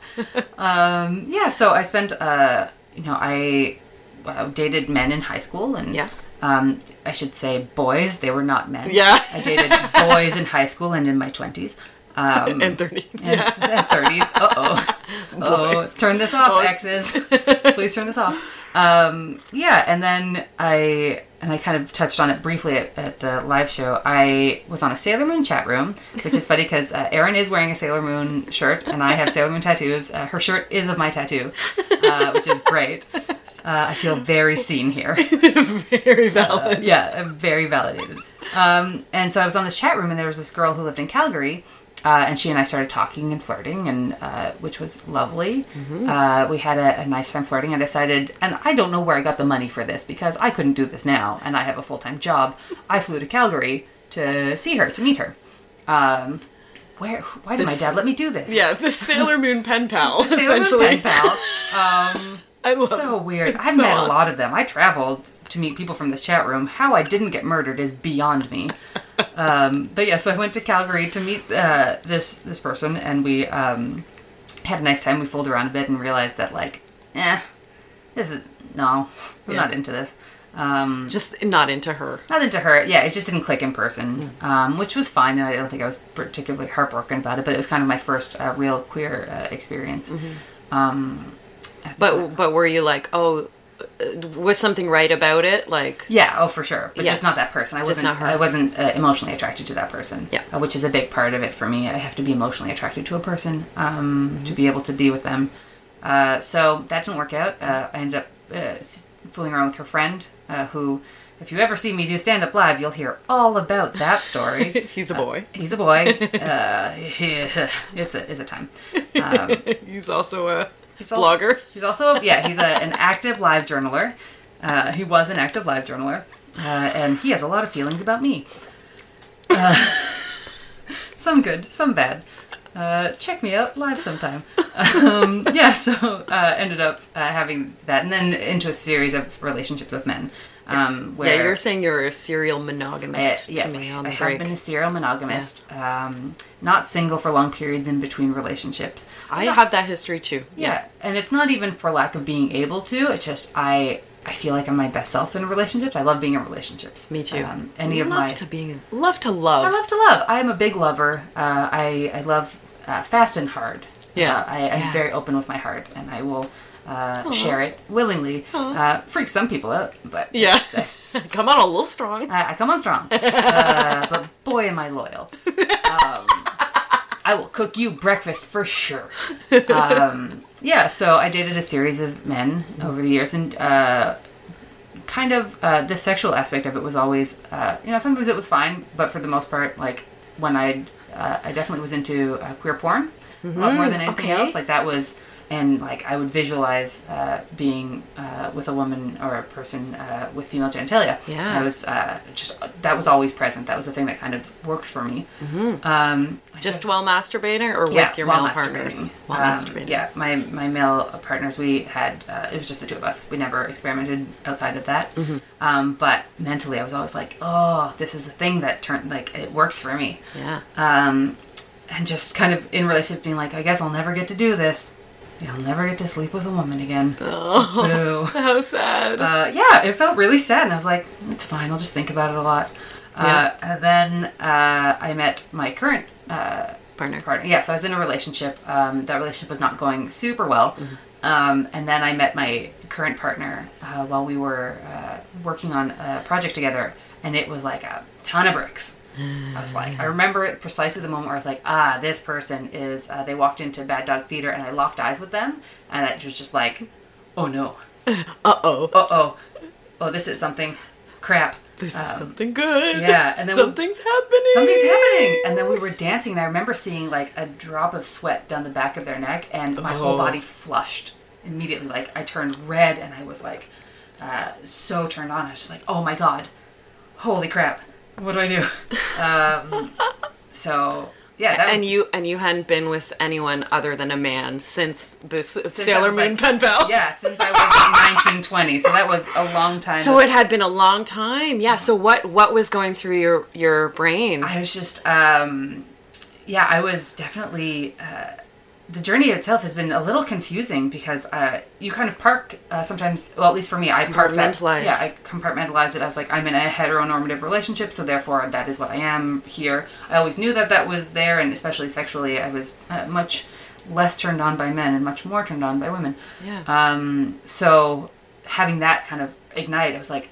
[SPEAKER 3] Um, yeah, so I spent, uh, you know, I uh, dated men in high school, and
[SPEAKER 2] Yeah.
[SPEAKER 3] um, I should say boys. They were not men.
[SPEAKER 2] Yeah.
[SPEAKER 3] I dated boys in high school and in my twenties. Um,
[SPEAKER 2] And 30s.
[SPEAKER 3] and
[SPEAKER 2] Yeah.
[SPEAKER 3] thirties. Uh oh. Oh, turn this off,
[SPEAKER 2] Boys.
[SPEAKER 3] exes. Please turn this off. Um, yeah, and then I and I kind of touched on it briefly at, at the live show. I was on a Sailor Moon chat room, which is funny because uh, Erin is wearing a Sailor Moon shirt, and I have Sailor Moon tattoos. Uh, her shirt is of my tattoo, uh, which is great. Uh, I feel very seen here.
[SPEAKER 2] Very valid.
[SPEAKER 3] yeah, uh, very validated. Um, and so I was on this chat room, and there was this girl who lived in Calgary, uh, and she and I started talking and flirting, and uh, which was lovely. Uh, we had a, a nice time flirting. I decided, and I don't know where I got the money for this because I couldn't do this now, and I have a full time job. I flew to Calgary to see her, to meet her. Um, where? Why did my dad let me do this?
[SPEAKER 2] Yeah, the Sailor Moon pen pal,
[SPEAKER 3] Sailor Moon
[SPEAKER 2] essentially.
[SPEAKER 3] pen pal. Um,
[SPEAKER 2] I love
[SPEAKER 3] so
[SPEAKER 2] it.
[SPEAKER 3] weird.
[SPEAKER 2] It's
[SPEAKER 3] I've
[SPEAKER 2] so
[SPEAKER 3] met
[SPEAKER 2] awesome.
[SPEAKER 3] a lot of them. I traveled to meet people from this chat room. How I didn't get murdered is beyond me. um, but yeah, so I went to Calgary to meet uh, this this person, and we um, had a nice time. We fooled around a bit and realized that like, eh, this is no, I'm
[SPEAKER 2] Yeah.
[SPEAKER 3] not into this. Um,
[SPEAKER 2] Just not into her.
[SPEAKER 3] not into her. Yeah, it just didn't click in person, um, which was fine, and I don't think I was particularly heartbroken about it. But it was kind of my first uh, real queer uh, experience.
[SPEAKER 2] Mm-hmm. But but were you like, oh, uh, was something right about it? Like,
[SPEAKER 3] Yeah, oh for sure, but
[SPEAKER 2] Yeah.
[SPEAKER 3] just not that person. I
[SPEAKER 2] Just
[SPEAKER 3] wasn't.
[SPEAKER 2] not her.
[SPEAKER 3] I wasn't uh, emotionally attracted to that person.
[SPEAKER 2] Yeah.
[SPEAKER 3] uh, which is a big part of it for me. I have to be emotionally attracted to a person um,
[SPEAKER 2] Mm-hmm.
[SPEAKER 3] to be able to be with them. Uh, so that didn't work out. Uh, I ended up uh, fooling around with her friend, uh, who, if you ever see me do stand up live, you'll hear all about that story.
[SPEAKER 2] he's a boy.
[SPEAKER 3] He's a boy. Uh, it's a it's a time. Um,
[SPEAKER 2] he's also a
[SPEAKER 3] He's al-
[SPEAKER 2] blogger.
[SPEAKER 3] He's also yeah, he's a, an active live journaler. Uh, he was an active live journaler, uh, and he has a lot of feelings about me. Uh, some good, some bad. Uh, check me out live sometime. Um, yeah, so uh, ended up uh, having that, and then into a series of relationships with men. Um, where
[SPEAKER 2] Yeah, you're saying you're a serial monogamist
[SPEAKER 3] uh, yes,
[SPEAKER 2] to me on
[SPEAKER 3] I
[SPEAKER 2] the
[SPEAKER 3] have
[SPEAKER 2] break.
[SPEAKER 3] been a serial monogamist. Um, not single for long periods in between relationships.
[SPEAKER 2] I have that history too.
[SPEAKER 3] Yeah, and it's not even for lack of being able to. It's just I I feel like I'm my best self in relationships. I love being in relationships.
[SPEAKER 2] Me too.
[SPEAKER 3] Um, any of
[SPEAKER 2] love
[SPEAKER 3] my
[SPEAKER 2] to being love to love.
[SPEAKER 3] I love to love. I am a big lover. Uh, I I love uh, fast and hard.
[SPEAKER 2] Yeah.
[SPEAKER 3] Uh, I, I'm
[SPEAKER 2] Yeah.
[SPEAKER 3] very open with my heart, and I will uh, share it willingly. Uh, freaks some people out, but
[SPEAKER 2] yeah.
[SPEAKER 3] that's-
[SPEAKER 2] Come on, a little strong.
[SPEAKER 3] I, I come on strong. Uh, but boy, am I loyal. Um, I will cook you breakfast for sure. Um, yeah, so I dated a series of men over the years, and uh, kind of uh, the sexual aspect of it was always, uh, you know, sometimes it was fine, but for the most part, like when I, uh, I definitely was into uh, queer porn a lot more than anything
[SPEAKER 2] okay.
[SPEAKER 3] else. Like that was, and like I would visualize uh, being uh, with a woman or a person uh, with female genitalia.
[SPEAKER 2] Yeah.
[SPEAKER 3] I was uh, just that was always present. That was the thing that kind of worked for me. Um,
[SPEAKER 2] Just while masturbating or
[SPEAKER 3] yeah,
[SPEAKER 2] with your male partners? While
[SPEAKER 3] Um,
[SPEAKER 2] masturbating.
[SPEAKER 3] Yeah, my my male partners, we had uh, it was just the two of us. We never experimented outside of that.
[SPEAKER 2] Mm-hmm.
[SPEAKER 3] Um, but mentally, I was always like, oh, this is the thing that turned like it works for me.
[SPEAKER 2] Yeah.
[SPEAKER 3] Um, and just kind of in relationship being like, I guess I'll never get to do this. I'll never get to sleep with a woman again. Boo.
[SPEAKER 2] How sad.
[SPEAKER 3] Uh, yeah, it felt really sad, and I was like, it's fine. I'll just think about it a lot. Uh, and then uh, I met my current uh,
[SPEAKER 2] Partner.
[SPEAKER 3] partner. Yeah, so I was in a relationship. Um, that relationship was not going super well. Um, and then I met my current partner uh, while we were uh, working on a project together, and it was like a ton of bricks. I was like, I remember it precisely the moment where I was like, ah, this person is. Uh, they walked into Bad Dog Theater, and I locked eyes with them, and it was just like, oh no,
[SPEAKER 2] Uh oh.
[SPEAKER 3] uh oh, oh this is something, crap.
[SPEAKER 2] This is something good.
[SPEAKER 3] Um, yeah, and then we-
[SPEAKER 2] something's happening.
[SPEAKER 3] Something's happening, and then we were dancing, and I remember seeing like a drop of sweat down the back of their neck, and my whole
[SPEAKER 2] Oh.
[SPEAKER 3] body flushed immediately. Like I turned red, and I was like uh, so turned on. I was just like, oh my god, holy crap, what do I do? um, so yeah, that
[SPEAKER 2] and
[SPEAKER 3] was,
[SPEAKER 2] you and you hadn't been with anyone other than a man since this
[SPEAKER 3] since
[SPEAKER 2] Sailor Moon
[SPEAKER 3] like-
[SPEAKER 2] pen pal.
[SPEAKER 3] Yeah, since I was nineteen twenty, So that was a long time.
[SPEAKER 2] So it had been a long time. Yeah. So what what was going through your your brain?
[SPEAKER 3] I was just, um, yeah, I was definitely. Uh, the journey itself has been a little confusing because uh, you kind of park uh, sometimes. Well, at least for me, I parked that. Yeah, I compartmentalized it. I was like, I'm in a heteronormative relationship, so therefore that is what I am here. I always knew that that was there, and especially sexually, I was uh, much less turned on by men and much more turned on by women.
[SPEAKER 2] yeah.
[SPEAKER 3] Um, so having that kind of ignite, I was like,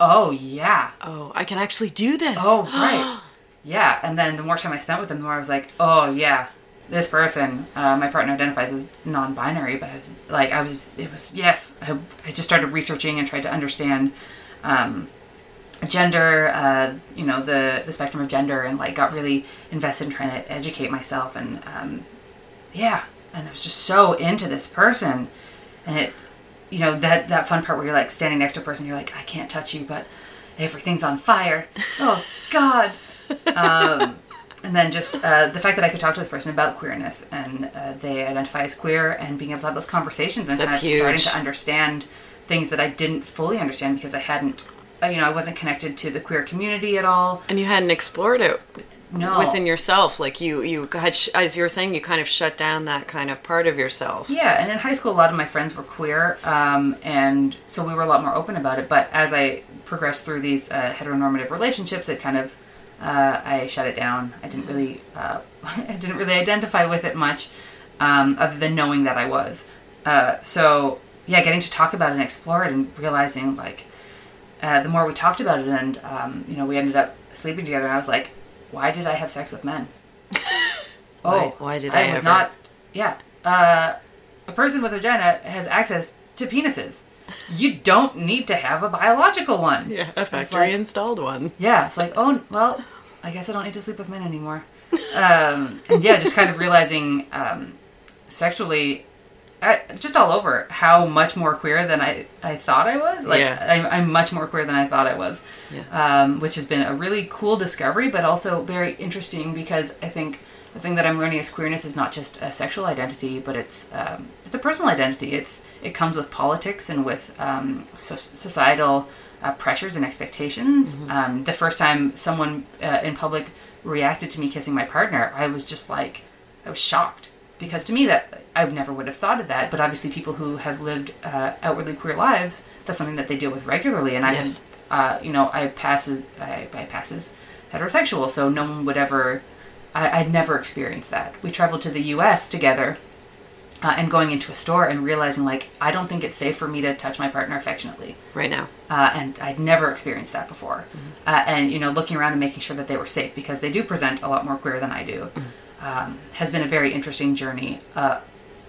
[SPEAKER 3] oh yeah,
[SPEAKER 2] oh, I can actually do this.
[SPEAKER 3] Oh, right. yeah. And then the more time I spent with them, the more I was like, oh, yeah, this person, uh, my partner identifies as non binary, but I was like, I was, it was, yes. I, I just started researching and tried to understand um, gender, uh, you know, the, the spectrum of gender, and like got really invested in trying to educate myself. And um, yeah. And I was just so into this person. And it, you know, that, that fun part where you're like standing next to a person, you're like, I can't touch you, but everything's on fire. Oh, God. Um, and then just uh, the fact that I could talk to this person about queerness and uh, they identify as queer and being able to have those conversations and
[SPEAKER 2] That's
[SPEAKER 3] kind of starting to understand things that I didn't fully understand because I hadn't, uh, you know, I wasn't connected to the queer community at all.
[SPEAKER 2] And you hadn't explored it
[SPEAKER 3] No.
[SPEAKER 2] within yourself. Like you you had sh- as you were saying, you kind of shut down that kind of part of yourself.
[SPEAKER 3] Yeah, and in high school, a lot of my friends were queer, um, and so we were a lot more open about it. But as I progressed through these uh, heteronormative relationships, it kind of uh, I shut it down. I didn't really uh, I didn't really identify with it much, um, other than knowing that I was. Uh, so yeah, getting to talk about it and explore it, and realizing like uh, the more we talked about it, and um, you know, we ended up sleeping together, and I was like, why did I have sex with men?
[SPEAKER 2] Why- why did I I
[SPEAKER 3] was
[SPEAKER 2] ever?
[SPEAKER 3] not. Yeah, uh, a person with a vagina has access to penises. You don't need to have a biological one.
[SPEAKER 2] Yeah, a factory
[SPEAKER 3] like-
[SPEAKER 2] installed one.
[SPEAKER 3] Yeah, it's like, oh, well, I guess I don't need to sleep with men anymore. Um, and yeah, just kind of realizing um, sexually, I, just all over, how much more queer than I, I thought I was. Like,
[SPEAKER 2] Yeah.
[SPEAKER 3] I'm, I'm much more queer than I thought I was,
[SPEAKER 2] Yeah.
[SPEAKER 3] um, which has been a really cool discovery, but also very interesting because I think the thing that I'm learning is queerness is not just a sexual identity, but it's um, it's a personal identity. It's it comes with politics and with um, so- societal uh, pressures and expectations. Um, the first time someone uh, in public reacted to me kissing my partner, I was just like, I was shocked because to me that I never would have thought of that. But obviously, people who have lived uh, outwardly queer lives, that's something that they deal with regularly. And
[SPEAKER 2] Yes.
[SPEAKER 3] I, uh, you know, I passes I, I passes heterosexual, so no one would ever. I, I'd never experienced that. We traveled to the U.S. together, uh, and going into a store and realizing like I don't think it's safe for me to touch my partner affectionately
[SPEAKER 2] Right now.
[SPEAKER 3] uh, and I'd never experienced that before. Uh, and you know, looking around and making sure that they were safe because they do present a lot more queer than I do, um, has been a very interesting journey uh,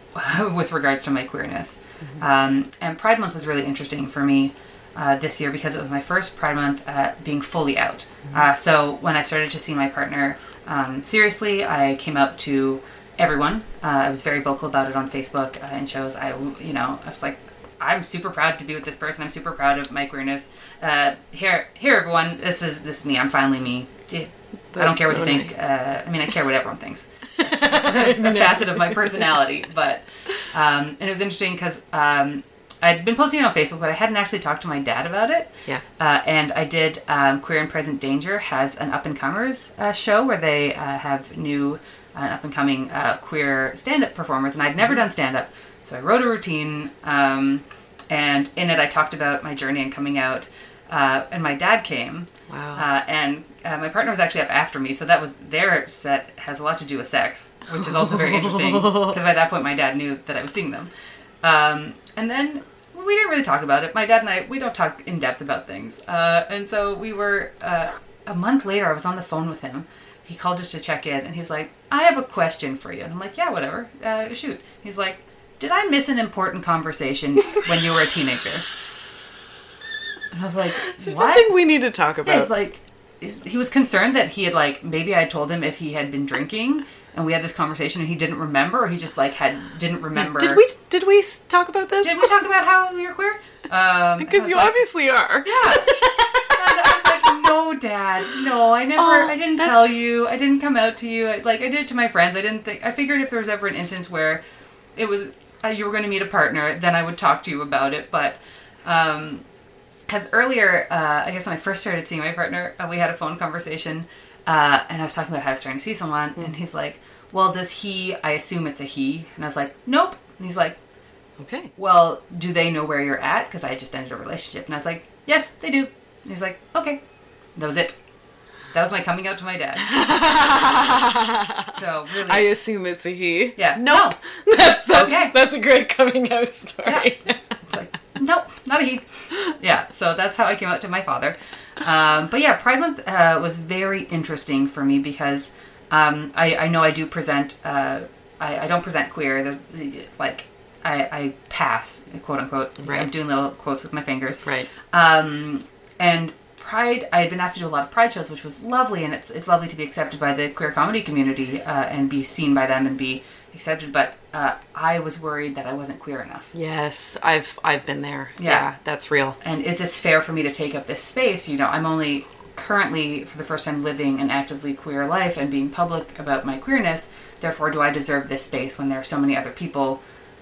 [SPEAKER 3] with regards to my queerness. Um, and Pride Month was really interesting for me. Uh, this year because it was my first Pride Month uh, being fully out. Uh, so when I started to see my partner um, seriously, I came out to everyone. Uh, I was very vocal about it on Facebook uh, and shows. I, you know, I was like, I'm super proud to be with this person. I'm super proud of my queerness. Uh, here, here, everyone. This is this is me. I'm finally me. Yeah. I don't care what
[SPEAKER 2] That's
[SPEAKER 3] you
[SPEAKER 2] so
[SPEAKER 3] think. Uh, I mean, I care what everyone thinks. It's a facet of my personality, but um, and it was interesting because um, I'd been posting it on Facebook, but I hadn't actually talked to my dad about it.
[SPEAKER 2] Yeah.
[SPEAKER 3] Uh, and I did. Um, Queer and Present Danger has an up and comers uh, show where they uh, have new uh, up and coming uh, queer stand up performers, and I'd never done stand up, so I wrote a routine. Um, and in it, I talked about my journey and coming out. Uh, and my dad came.
[SPEAKER 2] Wow.
[SPEAKER 3] Uh, and uh, my partner was actually up after me, so that was their set has a lot to do with sex, which is also very interesting because by that point my dad knew that I was seeing them. Um, and then we didn't really talk about it. My dad and I we don't talk in depth about things, uh, and so we were uh, a month later. I was on the phone with him. He called just to check in, and he's like, "I have a question for you." And I'm like, "Yeah, whatever. Uh, shoot." He's like, "Did I miss an important conversation when you were a teenager?" And I was like,
[SPEAKER 2] Is there
[SPEAKER 3] "What?"
[SPEAKER 2] something we need to talk
[SPEAKER 3] Yeah,
[SPEAKER 2] about?
[SPEAKER 3] he's like, he was concerned that he had like maybe I told him if he had been drinking and we had this conversation and he didn't remember, or he just like had didn't remember.
[SPEAKER 2] did we did we talk about this?
[SPEAKER 3] Did we talk about how you're queer? Um,
[SPEAKER 2] Because you
[SPEAKER 3] like,
[SPEAKER 2] obviously are.
[SPEAKER 3] yeah. And I was like, no, dad, no, I never,
[SPEAKER 2] Oh,
[SPEAKER 3] I didn't tell you, I didn't come out to you. I, like I did it to my friends. I didn't think. I figured if there was ever an instance where it was uh, you were going to meet a partner, then I would talk to you about it. But um, because earlier, uh, I guess when I first started seeing my partner, uh, we had a phone conversation, uh, and I was talking about how I was starting to see someone, and he's like, "Well, does he? I assume it's a he." And I was like, "Nope." And he's like,
[SPEAKER 2] Okay.
[SPEAKER 3] well, do they know where you're at? Because I just ended a relationship. And I was like, yes, they do. And he's like, okay. That was it. That was my coming out to my dad. so really,
[SPEAKER 2] I assume it's a he.
[SPEAKER 3] Yeah.
[SPEAKER 2] Nope. That's, that's,
[SPEAKER 3] Okay.
[SPEAKER 2] that's a great coming out story.
[SPEAKER 3] it's like, nope, not a he. Yeah. So that's how I came out to my father. Um, but yeah, Pride Month uh, was very interesting for me because um, I, I know I do present. Uh, I, I don't present queer. There's, like I, I pass, quote unquote.
[SPEAKER 2] Right.
[SPEAKER 3] I'm doing little quotes with my fingers.
[SPEAKER 2] right.
[SPEAKER 3] Um, and Pride, I had been asked to do a lot of Pride shows, which was lovely, and it's it's lovely to be accepted by the queer comedy community uh, and be seen by them and be accepted. But uh, I was worried that I wasn't queer enough.
[SPEAKER 2] Yes, I've I've been there.
[SPEAKER 3] Yeah.
[SPEAKER 2] Yeah, that's real.
[SPEAKER 3] And is this fair for me to take up this space? You know, I'm only currently for the first time living an actively queer life and being public about my queerness. Therefore, do I deserve this space when there are so many other people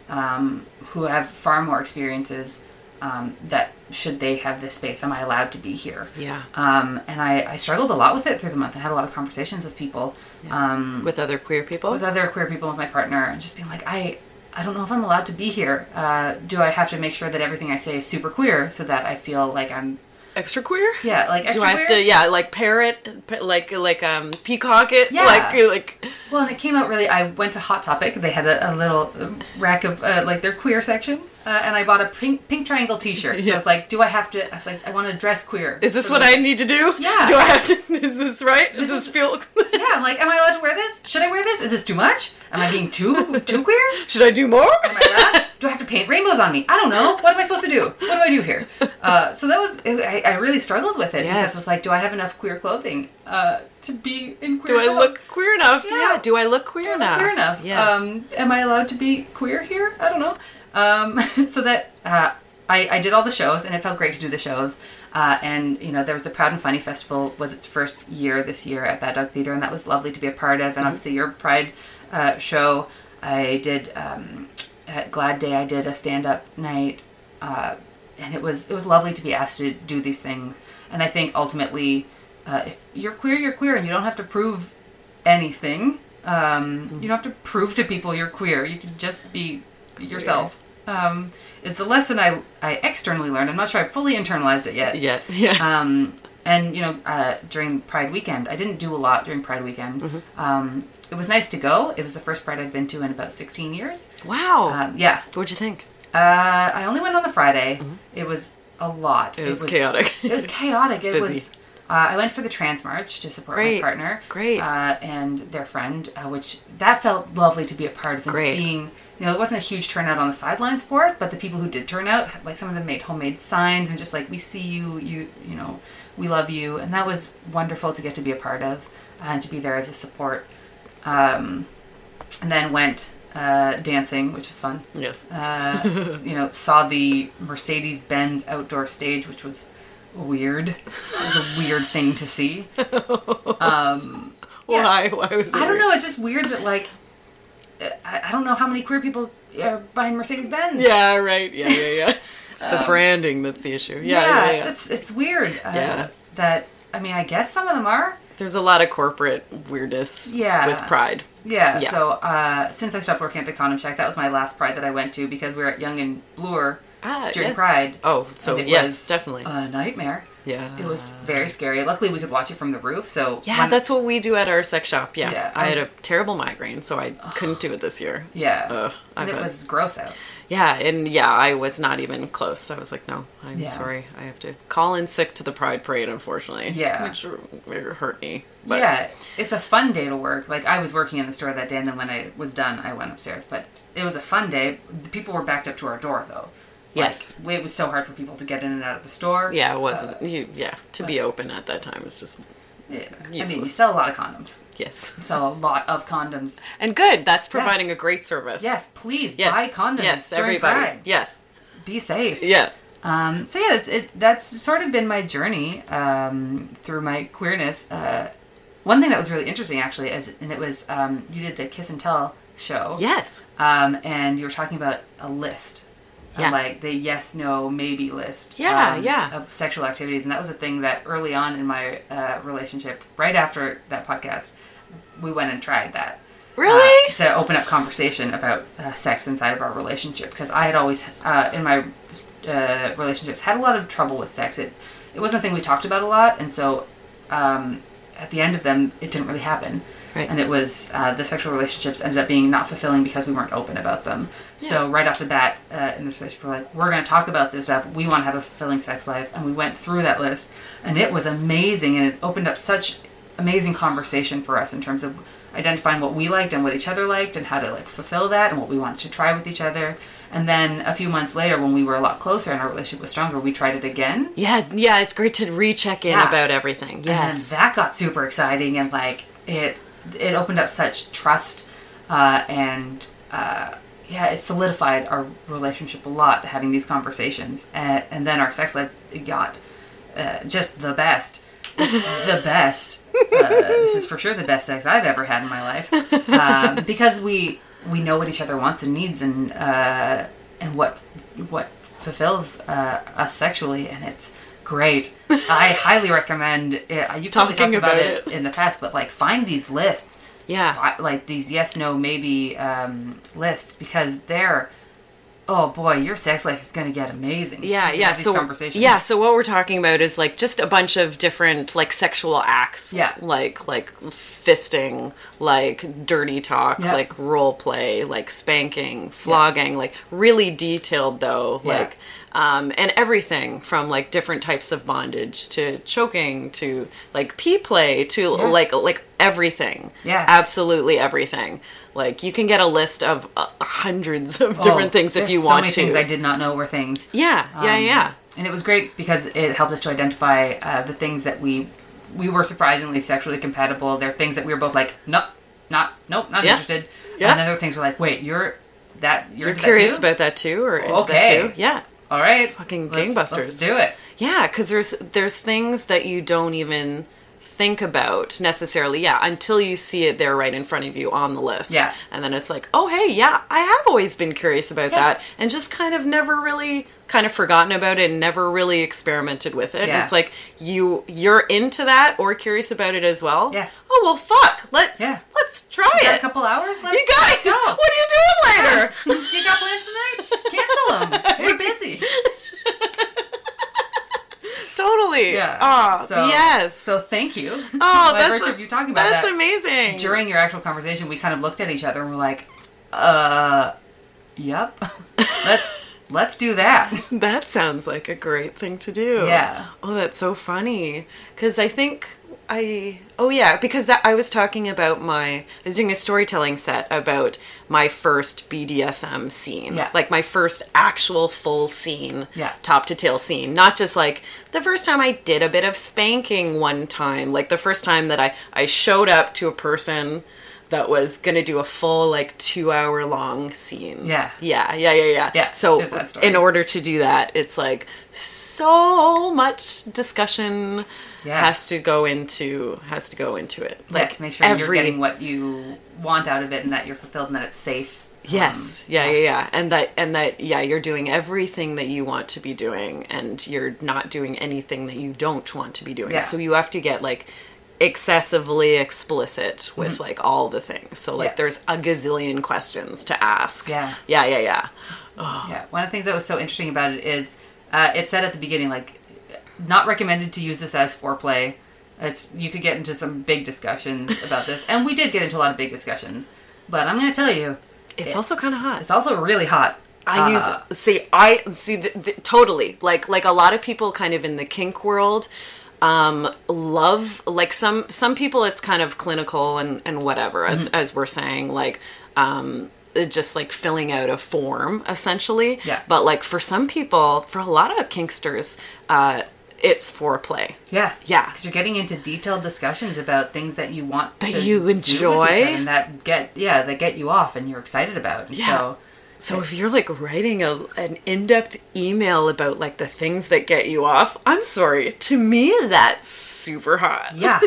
[SPEAKER 3] um, who have far more experiences? Um, that should they have this space? Am I allowed to be here?
[SPEAKER 2] Yeah.
[SPEAKER 3] Um, and I, I struggled a lot with it through the month and had a lot of conversations with people, um,
[SPEAKER 2] With other queer people.
[SPEAKER 3] with other queer people, with my partner, and just being like, I, I don't know if I'm allowed to be here. Uh, do I have to make sure that everything I say is super queer so that I feel like I'm,
[SPEAKER 2] Extra queer?
[SPEAKER 3] yeah, like
[SPEAKER 2] Do I have
[SPEAKER 3] queer?
[SPEAKER 2] to yeah, like parrot pa- like like um peacock it?
[SPEAKER 3] Yeah.
[SPEAKER 2] Like like
[SPEAKER 3] Well, and it came out really. I went to Hot Topic. They had a, a little rack of uh, like their queer section, uh, and I bought a pink pink triangle T-shirt. So
[SPEAKER 2] Yeah.
[SPEAKER 3] I was like, do I have to? I was like, I want to dress queer.
[SPEAKER 2] is this
[SPEAKER 3] So
[SPEAKER 2] what
[SPEAKER 3] like-
[SPEAKER 2] I need to do?
[SPEAKER 3] Yeah.
[SPEAKER 2] Do I have to is this right? Does
[SPEAKER 3] This
[SPEAKER 2] this feel
[SPEAKER 3] Yeah, I'm like, am I allowed to wear this? Should I wear this? Is this too much? Am I being too too queer?
[SPEAKER 2] Should I do more?
[SPEAKER 3] Am I allowed? Do I have to paint rainbows on me? I don't know. What am I supposed to do? What do I do here? Uh, so that was I, I really struggled with it because
[SPEAKER 2] Yes.
[SPEAKER 3] it was like, do I have enough queer clothing uh, to be in queer?
[SPEAKER 2] Do
[SPEAKER 3] queer?
[SPEAKER 2] I look queer enough?
[SPEAKER 3] Yeah.
[SPEAKER 2] Yeah. Do I look queer
[SPEAKER 3] I
[SPEAKER 2] enough?
[SPEAKER 3] queer enough?
[SPEAKER 2] Yes.
[SPEAKER 3] Um, am I allowed to be queer here? I don't know. Um, so that uh, I, I did all the shows, and it felt great to do the shows. Uh, and you know, there was the Proud and Funny Festival was its first year this year at Bad Dog Theater, and that was lovely to be a part of. And
[SPEAKER 2] Mm-hmm.
[SPEAKER 3] obviously, your Pride uh, show, I did um, at Glad Day. I did a stand up night. Uh, and it was it was lovely to be asked to do these things. And I think ultimately, uh, if you're queer, you're queer, and you don't have to prove anything. Um, You don't have to prove to people you're queer. You can just be yourself. Um, it's the lesson I I externally learned. I'm not sure I fully internalized it yet.
[SPEAKER 2] yeah. Yeah.
[SPEAKER 3] Um, and you know, uh, during Pride weekend, I didn't do a lot during Pride weekend.
[SPEAKER 2] Mm-hmm.
[SPEAKER 3] Um, it was nice to go. It was the first Pride I'd been to in about 16 years.
[SPEAKER 2] wow.
[SPEAKER 3] Um, yeah,
[SPEAKER 2] What'd you think?
[SPEAKER 3] uh, I only went on the Friday. It was a lot.
[SPEAKER 2] Mm-hmm. It was chaotic.
[SPEAKER 3] it was chaotic. It
[SPEAKER 2] Busy.
[SPEAKER 3] was. Uh, I went for the Trans March to support
[SPEAKER 2] Great.
[SPEAKER 3] my partner,
[SPEAKER 2] Great.
[SPEAKER 3] uh, and their friend, uh, which that felt lovely to be a part of and
[SPEAKER 2] Great.
[SPEAKER 3] seeing. You know, it wasn't a huge turnout on the sidelines for it, but the people who did turn out, like some of them made homemade signs and just like, "We see you, you, you know, we love you," and that was wonderful to get to be a part of and to be there as a support. Um, and then went uh, dancing, which was fun
[SPEAKER 2] Yes.
[SPEAKER 3] uh, you know, saw the Mercedes Benz outdoor stage, which was weird. It was a weird thing to see. Um, yeah.
[SPEAKER 2] Why? Why was it
[SPEAKER 3] I don't
[SPEAKER 2] weird?
[SPEAKER 3] know. It's just weird that like I, I don't know how many queer people are buying Mercedes Benz.
[SPEAKER 2] Yeah, right. Yeah, yeah, yeah. It's the branding that's the issue. Yeah, yeah, yeah.
[SPEAKER 3] it's it's weird. Uh,
[SPEAKER 2] Yeah.
[SPEAKER 3] That I mean, I guess some of them are.
[SPEAKER 2] There's a lot of corporate weirdness
[SPEAKER 3] Yeah.
[SPEAKER 2] with pride.
[SPEAKER 3] Yeah.
[SPEAKER 2] Yeah.
[SPEAKER 3] So uh, since I stopped working at the Condom Shack, that was my last Pride that I went to because we were at Yonge and Bloor
[SPEAKER 2] Ah,
[SPEAKER 3] during
[SPEAKER 2] yes.
[SPEAKER 3] Pride.
[SPEAKER 2] Oh, so yes, definitely.
[SPEAKER 3] a nightmare.
[SPEAKER 2] Yeah.
[SPEAKER 3] It was very scary. Luckily, we could watch it from the roof. So
[SPEAKER 2] Yeah,
[SPEAKER 3] when-
[SPEAKER 2] that's what we do at our sex shop. Yeah.
[SPEAKER 3] Yeah,
[SPEAKER 2] I had a terrible migraine, so I couldn't do it this year.
[SPEAKER 3] yeah,
[SPEAKER 2] Ugh,
[SPEAKER 3] and it was gross out.
[SPEAKER 2] Yeah, and yeah, I was not even close. I was like, no, I'm
[SPEAKER 3] Yeah.
[SPEAKER 2] sorry. I have to call in sick to the Pride Parade, unfortunately.
[SPEAKER 3] Yeah.
[SPEAKER 2] Which hurt me. But
[SPEAKER 3] yeah, it's a fun day to work. Like I was working in the store that day, and then when I was done, I went upstairs. But it was a fun day. The people were backed up to our door, though. Like,
[SPEAKER 2] Yes.
[SPEAKER 3] it was so hard for people to get in and out of the store.
[SPEAKER 2] Yeah, it wasn't.
[SPEAKER 3] Uh,
[SPEAKER 2] you, yeah, to be open at that time was just,
[SPEAKER 3] yeah. I mean, you sell a lot of condoms.
[SPEAKER 2] yes.
[SPEAKER 3] You sell a lot of condoms.
[SPEAKER 2] And good. That's providing a great service.
[SPEAKER 3] Yes, please
[SPEAKER 2] Yes.
[SPEAKER 3] buy condoms.
[SPEAKER 2] Yes, everybody.
[SPEAKER 3] Pride.
[SPEAKER 2] Yes.
[SPEAKER 3] Be safe.
[SPEAKER 2] Yeah.
[SPEAKER 3] Um, so yeah, it's, it that's sort of been my journey um, through my queerness. Uh, one thing that was really interesting, actually, is and it was um, you did the Kiss and Tell show.
[SPEAKER 2] Yes.
[SPEAKER 3] Um, and you were talking about a list.
[SPEAKER 2] Yeah.
[SPEAKER 3] Like the yes, no, maybe list.
[SPEAKER 2] Yeah,
[SPEAKER 3] um,
[SPEAKER 2] yeah.
[SPEAKER 3] Of sexual activities. And that was a thing that early on in my uh, relationship, right after that podcast, we went and tried that.
[SPEAKER 2] Really?
[SPEAKER 3] uh, to open up conversation about uh, sex inside of our relationship because I had always uh, in my uh, relationships had a lot of trouble with sex. It it wasn't a thing we talked about a lot, and so um, at the end of them, it didn't really happen.
[SPEAKER 2] Right.
[SPEAKER 3] And it was uh, the sexual relationships ended up being not fulfilling because we weren't open about them. So right off the bat, uh, in this relationship, we're like, we're going to talk about this stuff. We want to have a fulfilling sex life, and we went through that list, and it was amazing, and it opened up such amazing conversation for us in terms of identifying what we liked and what each other liked and how to like fulfill that and what we wanted to try with each other and then a few months later when we were a lot closer and our relationship was stronger we tried it again
[SPEAKER 2] Yeah, yeah, it's great to recheck in
[SPEAKER 3] Yeah.
[SPEAKER 2] about everything. Yes.
[SPEAKER 3] and that got super exciting and like it it opened up such trust uh, and uh, yeah it solidified our relationship a lot having these conversations. And, and then our sex life got uh, just the best. The best. Uh, this is for sure the best sex i've ever had in my life. Um, because we we know what each other wants and needs and uh, and what what fulfills uh, us sexually. And it's great i highly recommend it. you probably
[SPEAKER 2] Talking
[SPEAKER 3] talked about,
[SPEAKER 2] about
[SPEAKER 3] it,
[SPEAKER 2] it.
[SPEAKER 3] in the past but like find these lists
[SPEAKER 2] yeah.
[SPEAKER 3] like these yes no maybe um, lists because they're oh boy your sex life is going to get amazing
[SPEAKER 2] Yeah, yeah. So
[SPEAKER 3] conversations
[SPEAKER 2] yeah, so what we're talking about is like just a bunch of different like sexual acts.
[SPEAKER 3] Yeah.
[SPEAKER 2] Like like fisting, like dirty talk,
[SPEAKER 3] Yeah.
[SPEAKER 2] like role play, like spanking, flogging, like really detailed though,
[SPEAKER 3] Yeah.
[SPEAKER 2] like um and everything from like different types of bondage to choking to like pee play to
[SPEAKER 3] Yeah.
[SPEAKER 2] like like everything.
[SPEAKER 3] Yeah.
[SPEAKER 2] Absolutely everything. Like you can get a list of uh, hundreds of different
[SPEAKER 3] Oh,
[SPEAKER 2] things if you
[SPEAKER 3] so
[SPEAKER 2] want
[SPEAKER 3] many
[SPEAKER 2] to.
[SPEAKER 3] things i did not know were things
[SPEAKER 2] yeah, yeah,
[SPEAKER 3] Um,
[SPEAKER 2] yeah.
[SPEAKER 3] and it was great because it helped us to identify uh, the things that we we were surprisingly sexually compatible there are things that we were both like nope not nope not
[SPEAKER 2] Yeah.
[SPEAKER 3] interested
[SPEAKER 2] Yeah.
[SPEAKER 3] and then there are things we're like wait you're that you're,
[SPEAKER 2] You're
[SPEAKER 3] that
[SPEAKER 2] curious
[SPEAKER 3] too?
[SPEAKER 2] about that too, or into
[SPEAKER 3] Okay.
[SPEAKER 2] that too? Yeah,
[SPEAKER 3] all right
[SPEAKER 2] Fucking
[SPEAKER 3] let's-
[SPEAKER 2] gangbusters.
[SPEAKER 3] let's do it
[SPEAKER 2] yeah. Because there's there's things that you don't even think about necessarily. Yeah, until you see it there right in front of you on the list.
[SPEAKER 3] Yeah.
[SPEAKER 2] and then it's like, oh hey, yeah, I have always been curious about
[SPEAKER 3] Yeah.
[SPEAKER 2] that, and just kind of never really kind of forgotten about it and never really experimented with it.
[SPEAKER 3] Yeah.
[SPEAKER 2] it's like you you're into that or curious about it as well.
[SPEAKER 3] Yeah.
[SPEAKER 2] Oh well, fuck. Let's
[SPEAKER 3] Yeah.
[SPEAKER 2] let's try
[SPEAKER 3] got a couple hours let's,
[SPEAKER 2] You guys,
[SPEAKER 3] let's go
[SPEAKER 2] what are you doing later?
[SPEAKER 3] you got plans tonight? Cancel them. We're busy.
[SPEAKER 2] totally.
[SPEAKER 3] Yeah.
[SPEAKER 2] Oh,
[SPEAKER 3] So-
[SPEAKER 2] yes.
[SPEAKER 3] So thank you.
[SPEAKER 2] Oh,
[SPEAKER 3] By
[SPEAKER 2] that's
[SPEAKER 3] virtue of you talking about
[SPEAKER 2] that's
[SPEAKER 3] that.
[SPEAKER 2] amazing.
[SPEAKER 3] During your actual conversation, we kind of looked at each other and we're like, uh, yep. let's let's do that.
[SPEAKER 2] that sounds like a great thing to do.
[SPEAKER 3] Yeah.
[SPEAKER 2] Oh, that's so funny. Because I think I. Oh yeah, because that I was talking about my. I was doing a storytelling set about my first BDSM scene.
[SPEAKER 3] Yeah.
[SPEAKER 2] Like my first actual full scene.
[SPEAKER 3] Yeah.
[SPEAKER 2] Top to tail scene, not just like the first time I did a bit of spanking one time, like the first time that I I showed up to a person that was gonna do a full like two hour long scene.
[SPEAKER 3] Yeah.
[SPEAKER 2] Yeah, yeah, yeah, yeah.
[SPEAKER 3] Yeah,
[SPEAKER 2] So in order to do that, it's like so much discussion
[SPEAKER 3] Yeah.
[SPEAKER 2] has to go into has to go into it. Like
[SPEAKER 3] Like to make sure you're getting what you want out of it and that you're fulfilled and that it's safe.
[SPEAKER 2] Yes.
[SPEAKER 3] Um,
[SPEAKER 2] yeah, yeah, yeah. And that and that yeah, you're doing everything that you want to be doing and you're not doing anything that you don't want to be doing.
[SPEAKER 3] Yeah.
[SPEAKER 2] So you have to get like excessively explicit with like all the things. So like
[SPEAKER 3] Mm-hmm. Yeah.
[SPEAKER 2] there's a gazillion questions to ask.
[SPEAKER 3] Yeah.
[SPEAKER 2] Yeah, yeah, yeah.
[SPEAKER 3] Yeah, one of the things that was so interesting about it is uh, it said at the beginning like not recommended to use this as foreplay. As you could get into some big discussions about this, and we did get into a lot of big discussions. But I'm going to tell you,
[SPEAKER 2] It's also kind of hot.
[SPEAKER 3] it's also really hot.
[SPEAKER 2] I
[SPEAKER 3] Uh,
[SPEAKER 2] use see I see the, the, totally like like a lot of people kind of in the kink world um love like some some people it's kind of clinical and and whatever as
[SPEAKER 3] Mm-hmm.
[SPEAKER 2] as we're saying like um it just like filling out a form essentially
[SPEAKER 3] Yeah.
[SPEAKER 2] but like for some people for a lot of kinksters uh it's foreplay
[SPEAKER 3] Yeah,
[SPEAKER 2] Yeah.
[SPEAKER 3] because you're getting into detailed discussions about things that you want
[SPEAKER 2] That
[SPEAKER 3] to
[SPEAKER 2] you
[SPEAKER 3] do with each
[SPEAKER 2] enjoy.
[SPEAKER 3] and that get yeah that get you off and you're excited about. And
[SPEAKER 2] Yeah.
[SPEAKER 3] So
[SPEAKER 2] So if you're like writing a, an in-depth email about like the things that get you off, I'm sorry. To me, that's super hot.
[SPEAKER 3] Yeah.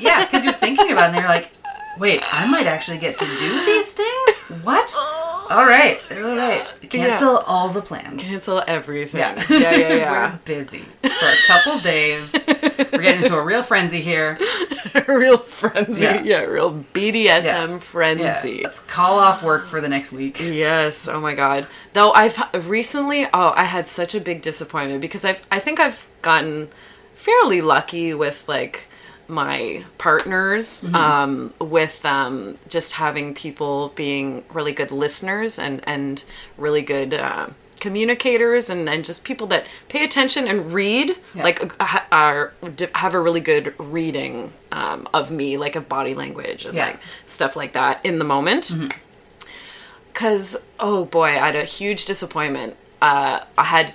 [SPEAKER 3] Yeah, because you're thinking about it and you're like, wait, I might actually get to do these things? What? All right. All right. Cancel all the plans.
[SPEAKER 2] Cancel everything.
[SPEAKER 3] Yeah.
[SPEAKER 2] yeah, yeah. yeah.
[SPEAKER 3] We're busy for a couple days. We're getting into a real frenzy here.
[SPEAKER 2] A real frenzy. Yeah.
[SPEAKER 3] Yeah.
[SPEAKER 2] real BDSM
[SPEAKER 3] Yeah.
[SPEAKER 2] frenzy.
[SPEAKER 3] Yeah. Let's call off work for the next week.
[SPEAKER 2] Yes. Oh my god. Though I've recently, oh, I had such a big disappointment because I've, I think I've gotten fairly lucky with like my partners, um, with um, just having people being really good listeners and and really good. Uh, communicators and, and just people that pay attention and read
[SPEAKER 3] Yeah.
[SPEAKER 2] like uh, are have a really good reading um, of me like of body language and
[SPEAKER 3] Yeah.
[SPEAKER 2] like stuff like that in the moment because oh boy i had a huge disappointment uh, i had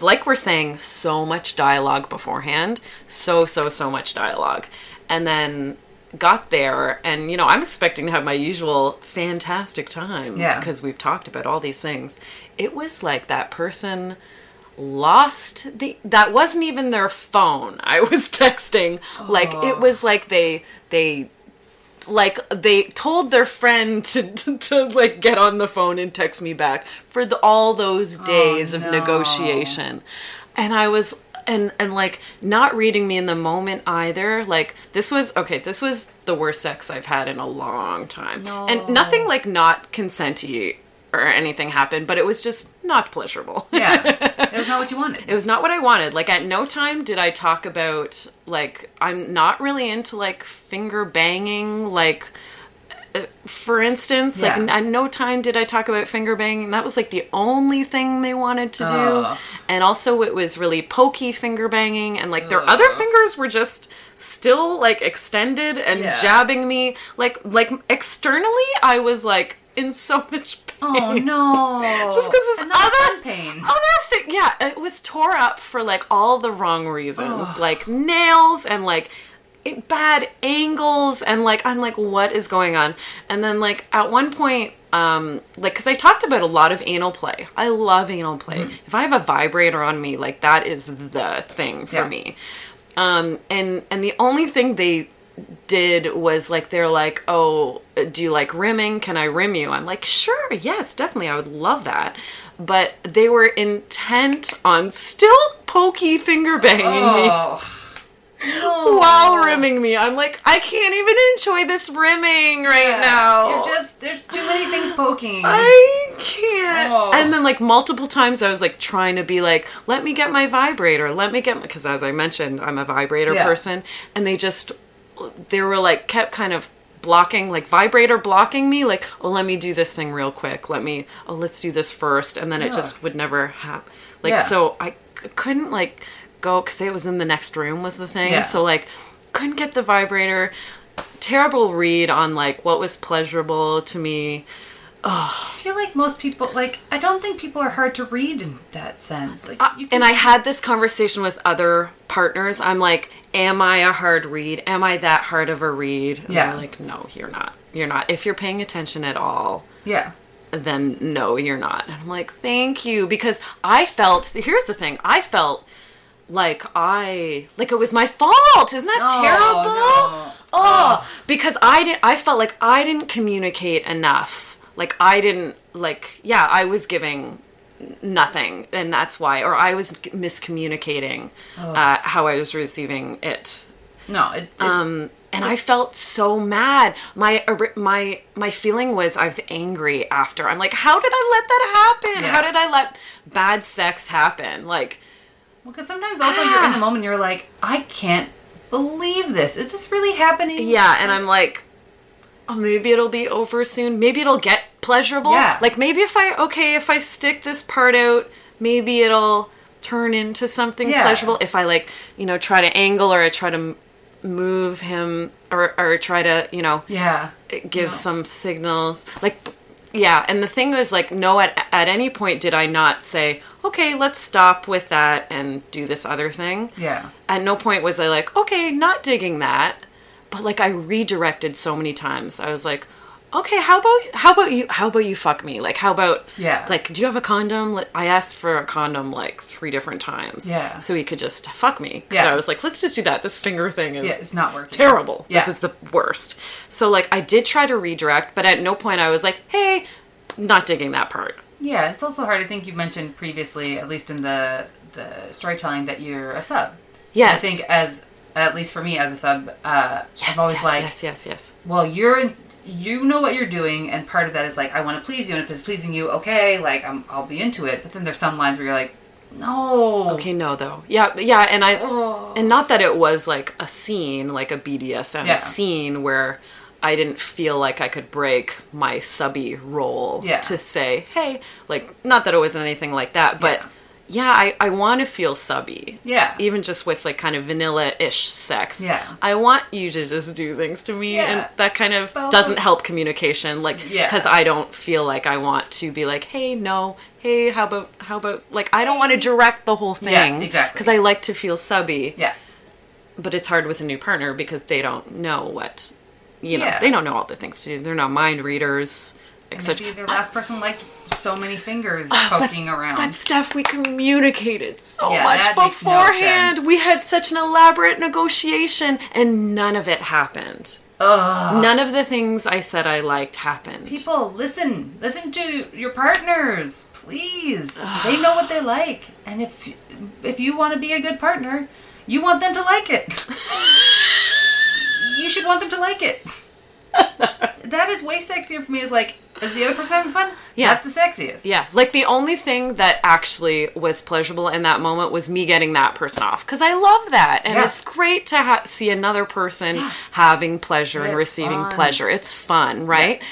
[SPEAKER 2] like we're saying so much dialogue beforehand so so so much dialogue and then got there and you know i'm expecting to have my usual fantastic time
[SPEAKER 3] Yeah.
[SPEAKER 2] because we've talked about all these things it was like that person lost the that wasn't even their phone i was texting. Like it was like they they like they told their friend to, to, to like get on the phone and text me back for the, all those oh, days of
[SPEAKER 3] no.
[SPEAKER 2] negotiation. And i was and and like not reading me in the moment either. Like this was okay this was the worst sex i've had in a long time. And nothing like not consenty or anything happened but it was just not pleasurable
[SPEAKER 3] Yeah. It was not what you wanted.
[SPEAKER 2] it was not what I wanted. Like at no time did I talk about like I'm not really into like finger banging like uh, for instance, like at no time did I talk about finger banging. That was like the only thing they wanted to do.
[SPEAKER 3] Ugh.
[SPEAKER 2] And also it was really pokey finger banging and like their other fingers were just still like extended and
[SPEAKER 3] Yeah.
[SPEAKER 2] jabbing me. Like like externally I was like in so much.
[SPEAKER 3] Oh no!
[SPEAKER 2] Just because this
[SPEAKER 3] not
[SPEAKER 2] other
[SPEAKER 3] pain.
[SPEAKER 2] other thing, yeah, it was tore up for like all the wrong reasons, like nails and like it, bad angles, and like I'm like, what is going on? And then like at one point, um, like because I talked about a lot of anal play. I love anal play.
[SPEAKER 3] Mm-hmm.
[SPEAKER 2] If I have a vibrator on me, like that is the thing for
[SPEAKER 3] Yeah.
[SPEAKER 2] me. Um, and and the only thing they did was like they're like, "Oh, do you like rimming? Can I rim you?" I'm like, "Sure, yes, definitely. I would love that." But they were intent on still pokey finger banging me
[SPEAKER 3] Oh.
[SPEAKER 2] While rimming me. I'm like, "I can't even enjoy this rimming right
[SPEAKER 3] Yeah.
[SPEAKER 2] now."
[SPEAKER 3] You're just there's too many things poking.
[SPEAKER 2] I can't.
[SPEAKER 3] Oh.
[SPEAKER 2] And then, like, multiple times I was like trying to be like, let me get my vibrator. Let me get, my because as I mentioned, I'm a vibrator
[SPEAKER 3] Yeah.
[SPEAKER 2] person. And they just, they were like, kept kind of blocking, like, vibrator blocking me. Like, oh, let me do this thing real quick. Let me, oh, let's do this first. And then it just would never happen. Like,
[SPEAKER 3] Yeah.
[SPEAKER 2] so I c- couldn't, like, go, because it was in the next room, was the thing.
[SPEAKER 3] Yeah.
[SPEAKER 2] So, like, couldn't get the vibrator. Terrible read on, like, what was pleasurable to me.
[SPEAKER 3] I feel like most people like I don't think people are hard to read in that sense. Like uh, you can,
[SPEAKER 2] and I had this conversation with other partners. I'm like, "Am I a hard read? Am I that hard of a read?" And
[SPEAKER 3] Yeah.
[SPEAKER 2] they're like, "No, you're not. You're not. If you're paying attention at all,
[SPEAKER 3] yeah.
[SPEAKER 2] then no, you're not." And I'm like, "Thank you," because I felt. Here's the thing. I felt like I like it was my fault. Isn't that
[SPEAKER 3] Oh,
[SPEAKER 2] terrible?
[SPEAKER 3] no.
[SPEAKER 2] Oh, because I didn't. I felt like I didn't communicate enough. Like I didn't. Like yeah, I was giving nothing, and that's why, or I was miscommunicating uh, how I was receiving it.
[SPEAKER 3] No, it, it,
[SPEAKER 2] Um, and I felt so mad. My my my feeling was I was angry after. I'm like, how did I let that happen?
[SPEAKER 3] Yeah.
[SPEAKER 2] How did I let bad sex happen? Like, well
[SPEAKER 3] because sometimes also you're in the
[SPEAKER 2] Ah.
[SPEAKER 3] moment you're like I can't believe this. Is this really happening?
[SPEAKER 2] Yeah, and I'm like, oh, maybe it'll be over soon. Maybe it'll get pleasurable.
[SPEAKER 3] Yeah.
[SPEAKER 2] Like maybe if I okay, if I stick this part out, maybe it'll turn into something
[SPEAKER 3] Yeah.
[SPEAKER 2] pleasurable. If I like, you know, try to angle or I try to move him or or try to, you know,
[SPEAKER 3] Yeah.
[SPEAKER 2] give
[SPEAKER 3] No.
[SPEAKER 2] some signals. Like yeah, and the thing was like no at at any point did I not say, "Okay, let's stop with that and do this other thing."
[SPEAKER 3] Yeah.
[SPEAKER 2] At no point was I like, okay, not digging that. But like I redirected so many times. I was like, okay, how about how about you how about you fuck me? Like how about
[SPEAKER 3] Yeah.
[SPEAKER 2] like do you have a condom? Like, I asked for a condom like three different times.
[SPEAKER 3] Yeah.
[SPEAKER 2] So he could just fuck me.
[SPEAKER 3] Yeah.
[SPEAKER 2] I was like, let's just do that. This finger thing is
[SPEAKER 3] Yeah, it's not working.
[SPEAKER 2] terrible.
[SPEAKER 3] Yeah.
[SPEAKER 2] This is the worst. So like I did try to redirect, but at no point I was like, hey, not digging that part.
[SPEAKER 3] Yeah, it's also hard. I think you mentioned previously, at least in the the storytelling, that you're a sub.
[SPEAKER 2] Yes.
[SPEAKER 3] I think as at least for me as a sub, uh,
[SPEAKER 2] Yes,
[SPEAKER 3] I'm always
[SPEAKER 2] yes,
[SPEAKER 3] like,
[SPEAKER 2] yes, yes, yes.
[SPEAKER 3] well, you're in, you know what you're doing, and part of that is like, I want to please you, and if it's pleasing you, okay, like I'm, I'll be into it. But then there's some lines where you're like, no,
[SPEAKER 2] Okay, no though. Yeah, yeah, and I
[SPEAKER 3] Oh.
[SPEAKER 2] and not that it was like a scene, like a BDSM
[SPEAKER 3] Yeah.
[SPEAKER 2] scene where I didn't feel like I could break my subby role
[SPEAKER 3] Yeah.
[SPEAKER 2] to say, hey, like not that it wasn't anything like that, but yeah, I, I want to feel subby.
[SPEAKER 3] Yeah.
[SPEAKER 2] Even just with like kind of vanilla ish sex.
[SPEAKER 3] Yeah.
[SPEAKER 2] I want you to just do things to me
[SPEAKER 3] Yeah.
[SPEAKER 2] and that kind of doesn't help communication. Like
[SPEAKER 3] Yeah.
[SPEAKER 2] because I don't feel like I want to be like, hey, no, hey, how about how about like I don't want to direct the whole
[SPEAKER 3] Yeah,
[SPEAKER 2] thing.
[SPEAKER 3] exactly.
[SPEAKER 2] Because I like to feel subby.
[SPEAKER 3] yeah,
[SPEAKER 2] But it's hard with a new partner because they don't know what you know,
[SPEAKER 3] Yeah.
[SPEAKER 2] they don't know all the things to do. They're not mind readers, etc.
[SPEAKER 3] maybe the last person liked so many fingers
[SPEAKER 2] Ah,
[SPEAKER 3] poking around.
[SPEAKER 2] But Steph, we communicated so
[SPEAKER 3] Yeah,
[SPEAKER 2] much
[SPEAKER 3] makes no
[SPEAKER 2] beforehand. we had such an elaborate negotiation, and none of it happened.
[SPEAKER 3] Ugh.
[SPEAKER 2] None of the things I said I liked happened.
[SPEAKER 3] People, listen, listen to your partners, please. they know what they like, and if if you want to be a good partner, you want them to like it. you should want them to like it. that is way sexier for me. Is like, is the other person having fun?
[SPEAKER 2] Yeah.
[SPEAKER 3] that's the sexiest.
[SPEAKER 2] Yeah, like the only thing that actually was pleasurable in that moment was me getting that person off because I love that, and
[SPEAKER 3] Yeah.
[SPEAKER 2] it's great to ha- see another person having pleasure and
[SPEAKER 3] It's
[SPEAKER 2] receiving
[SPEAKER 3] fun.
[SPEAKER 2] pleasure. It's fun, right?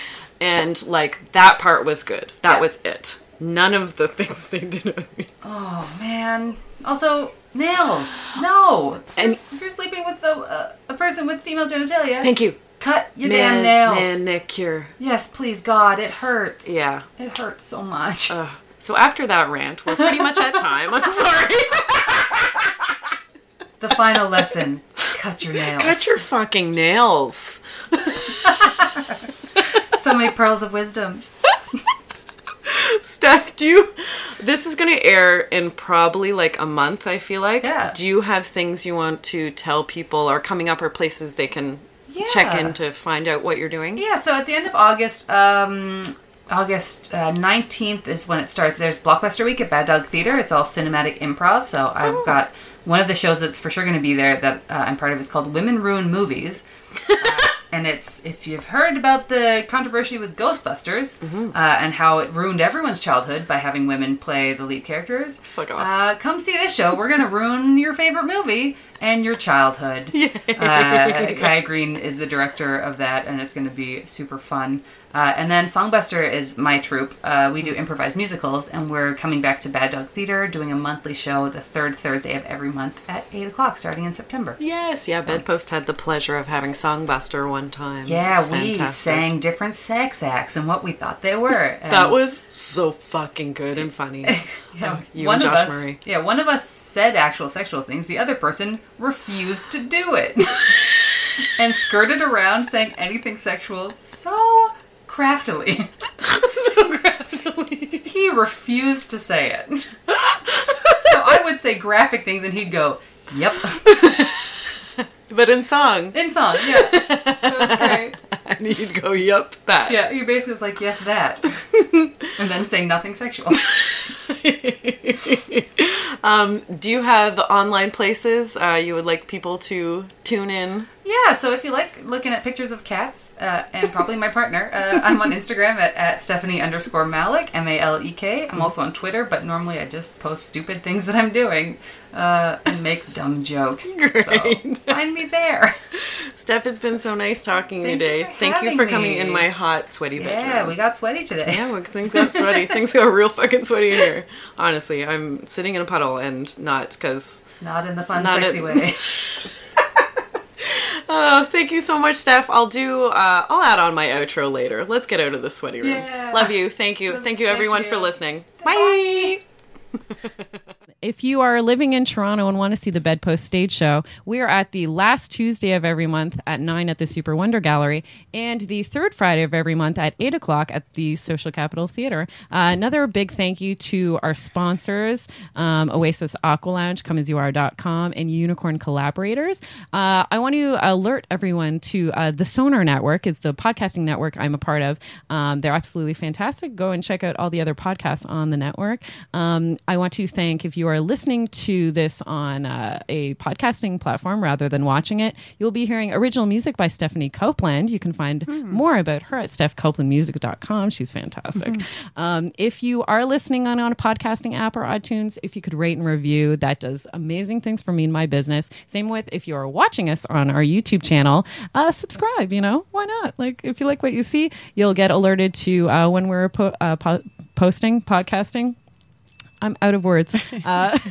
[SPEAKER 2] And like that part was good. That
[SPEAKER 3] Yeah.
[SPEAKER 2] was it. None of the things they did.
[SPEAKER 3] Oh man. Also, nails. No.
[SPEAKER 2] And-
[SPEAKER 3] if you're sleeping with uh, a person with female genitalia,
[SPEAKER 2] Thank you.
[SPEAKER 3] Cut your
[SPEAKER 2] Man,
[SPEAKER 3] damn nails.
[SPEAKER 2] manicure.
[SPEAKER 3] Yes, please, God, it hurts.
[SPEAKER 2] Yeah.
[SPEAKER 3] It hurts so much.
[SPEAKER 2] Ugh. So after that rant, we're pretty much at time. I'm sorry.
[SPEAKER 3] the final lesson: cut your nails.
[SPEAKER 2] Cut your fucking nails.
[SPEAKER 3] so many pearls of wisdom.
[SPEAKER 2] Steph, do you? This is going to air in probably like a month. I feel like.
[SPEAKER 3] Yeah.
[SPEAKER 2] Do you have things you want to tell people, or coming up, or places they can check in to find out what you're doing?
[SPEAKER 3] Yeah. So at the end of August, um, August nineteenth is when it starts. There's Blockbuster Week at Bad Dog Theater. It's all cinematic improv. So I've
[SPEAKER 2] Oh.
[SPEAKER 3] got one of the shows that's for sure going to be there that uh, I'm part of is called Women Ruin Movies. Uh, and it's if you've heard about the controversy with Ghostbusters
[SPEAKER 2] Mm-hmm.
[SPEAKER 3] uh, and how it ruined everyone's childhood by having women play the lead characters. Uh, come see this show. We're gonna ruin your favorite movie and your childhood. Uh, Kaya Green is the director of that, and it's going to be super fun. Uh, and then Songbuster is my troupe. Uh, we do improvised musicals, and we're coming back to Bad Dog Theater, doing a monthly show the third Thursday of every month at eight o'clock, starting in September.
[SPEAKER 2] Yes, yeah. Bedpost had the pleasure of having Songbuster one time.
[SPEAKER 3] Yeah, we sang different sex acts and what we thought they were.
[SPEAKER 2] That was so fucking good and funny.
[SPEAKER 3] Yeah,
[SPEAKER 2] Oh, you
[SPEAKER 3] one
[SPEAKER 2] and
[SPEAKER 3] of
[SPEAKER 2] Josh
[SPEAKER 3] us,
[SPEAKER 2] Murray.
[SPEAKER 3] Yeah, one of us said actual sexual things. The other person refused to do it and skirted around saying anything sexual so craftily.
[SPEAKER 2] so gradually.
[SPEAKER 3] He refused to say it. so I would say graphic things, and he'd go, "Yep,"
[SPEAKER 2] But in song.
[SPEAKER 3] in song. Yeah, that great.
[SPEAKER 2] And you'd go, yep, that.
[SPEAKER 3] Yeah, he basically was like, "Yes, that," and then say nothing sexual.
[SPEAKER 2] um, do you have online places uh, you would like people to tune in?
[SPEAKER 3] Yeah, so if you like looking at pictures of cats, uh, and probably my partner, uh, I'm on Instagram at, at Stephanie underscore Malek, M A L E K. I'm also on Twitter, but normally I just post stupid things that I'm doing uh, and make dumb jokes.
[SPEAKER 2] Great.
[SPEAKER 3] So find me there.
[SPEAKER 2] Steph, it's been so nice talking
[SPEAKER 3] Thank
[SPEAKER 2] today.
[SPEAKER 3] you
[SPEAKER 2] Thank you for coming
[SPEAKER 3] me.
[SPEAKER 2] in my hot, sweaty bedroom.
[SPEAKER 3] Yeah, we got sweaty today.
[SPEAKER 2] Yeah, well, things got sweaty. things got real fucking sweaty in here. Honestly, I'm sitting in a puddle and not because.
[SPEAKER 3] Not in the fun,
[SPEAKER 2] Not
[SPEAKER 3] sexy
[SPEAKER 2] in-
[SPEAKER 3] way.
[SPEAKER 2] Oh, thank you so much, Steph. I'll do. Uh, I'll add on my outro later. Let's get out of the sweaty room.
[SPEAKER 3] Yeah.
[SPEAKER 2] Love you. Thank you. Thank you, everyone,
[SPEAKER 3] you.
[SPEAKER 2] for listening.
[SPEAKER 3] Bye.
[SPEAKER 2] Bye. if you are living in Toronto and want to see the Bedpost Stage Show, we are at the last Tuesday of every month at 9 at the Super Wonder Gallery and the third Friday of every month at 8 o'clock at the Social Capital Theatre. Uh, another big thank you to our sponsors um, Oasis Aqua Lounge, comeasyouare.com, and Unicorn Collaborators. Uh, I want to alert everyone to uh, the Sonar Network, It's the podcasting network I'm a part of. Um, they're absolutely fantastic. Go and check out all the other podcasts on the network. Um, I want to thank, if you are listening to this on uh, a podcasting platform rather than watching it, you'll be hearing original music by Stephanie Copeland. You can find more about her at stephcopelandmusic.com. She's fantastic. Um, if you are listening on, on a podcasting app or iTunes, if you could rate and review, that does amazing things for me and my business. Same with if you are watching us on our YouTube channel, uh, subscribe, you know, why not? Like, if you like what you see, you'll get alerted to uh, when we're po- uh, po- posting, podcasting. I'm out of words. Uh,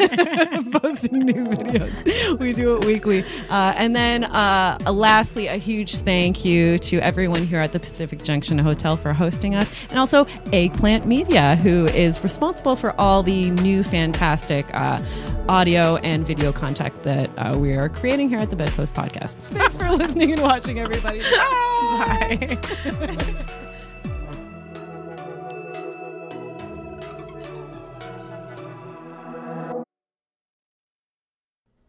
[SPEAKER 2] posting new videos. We do it weekly. Uh, and then, uh, lastly, a huge thank you to everyone here at the Pacific Junction Hotel for hosting us, and also Eggplant Media, who is responsible for all the new fantastic uh, audio and video content that uh, we are creating here at the Bedpost Podcast. Thanks for listening and watching, everybody. Bye.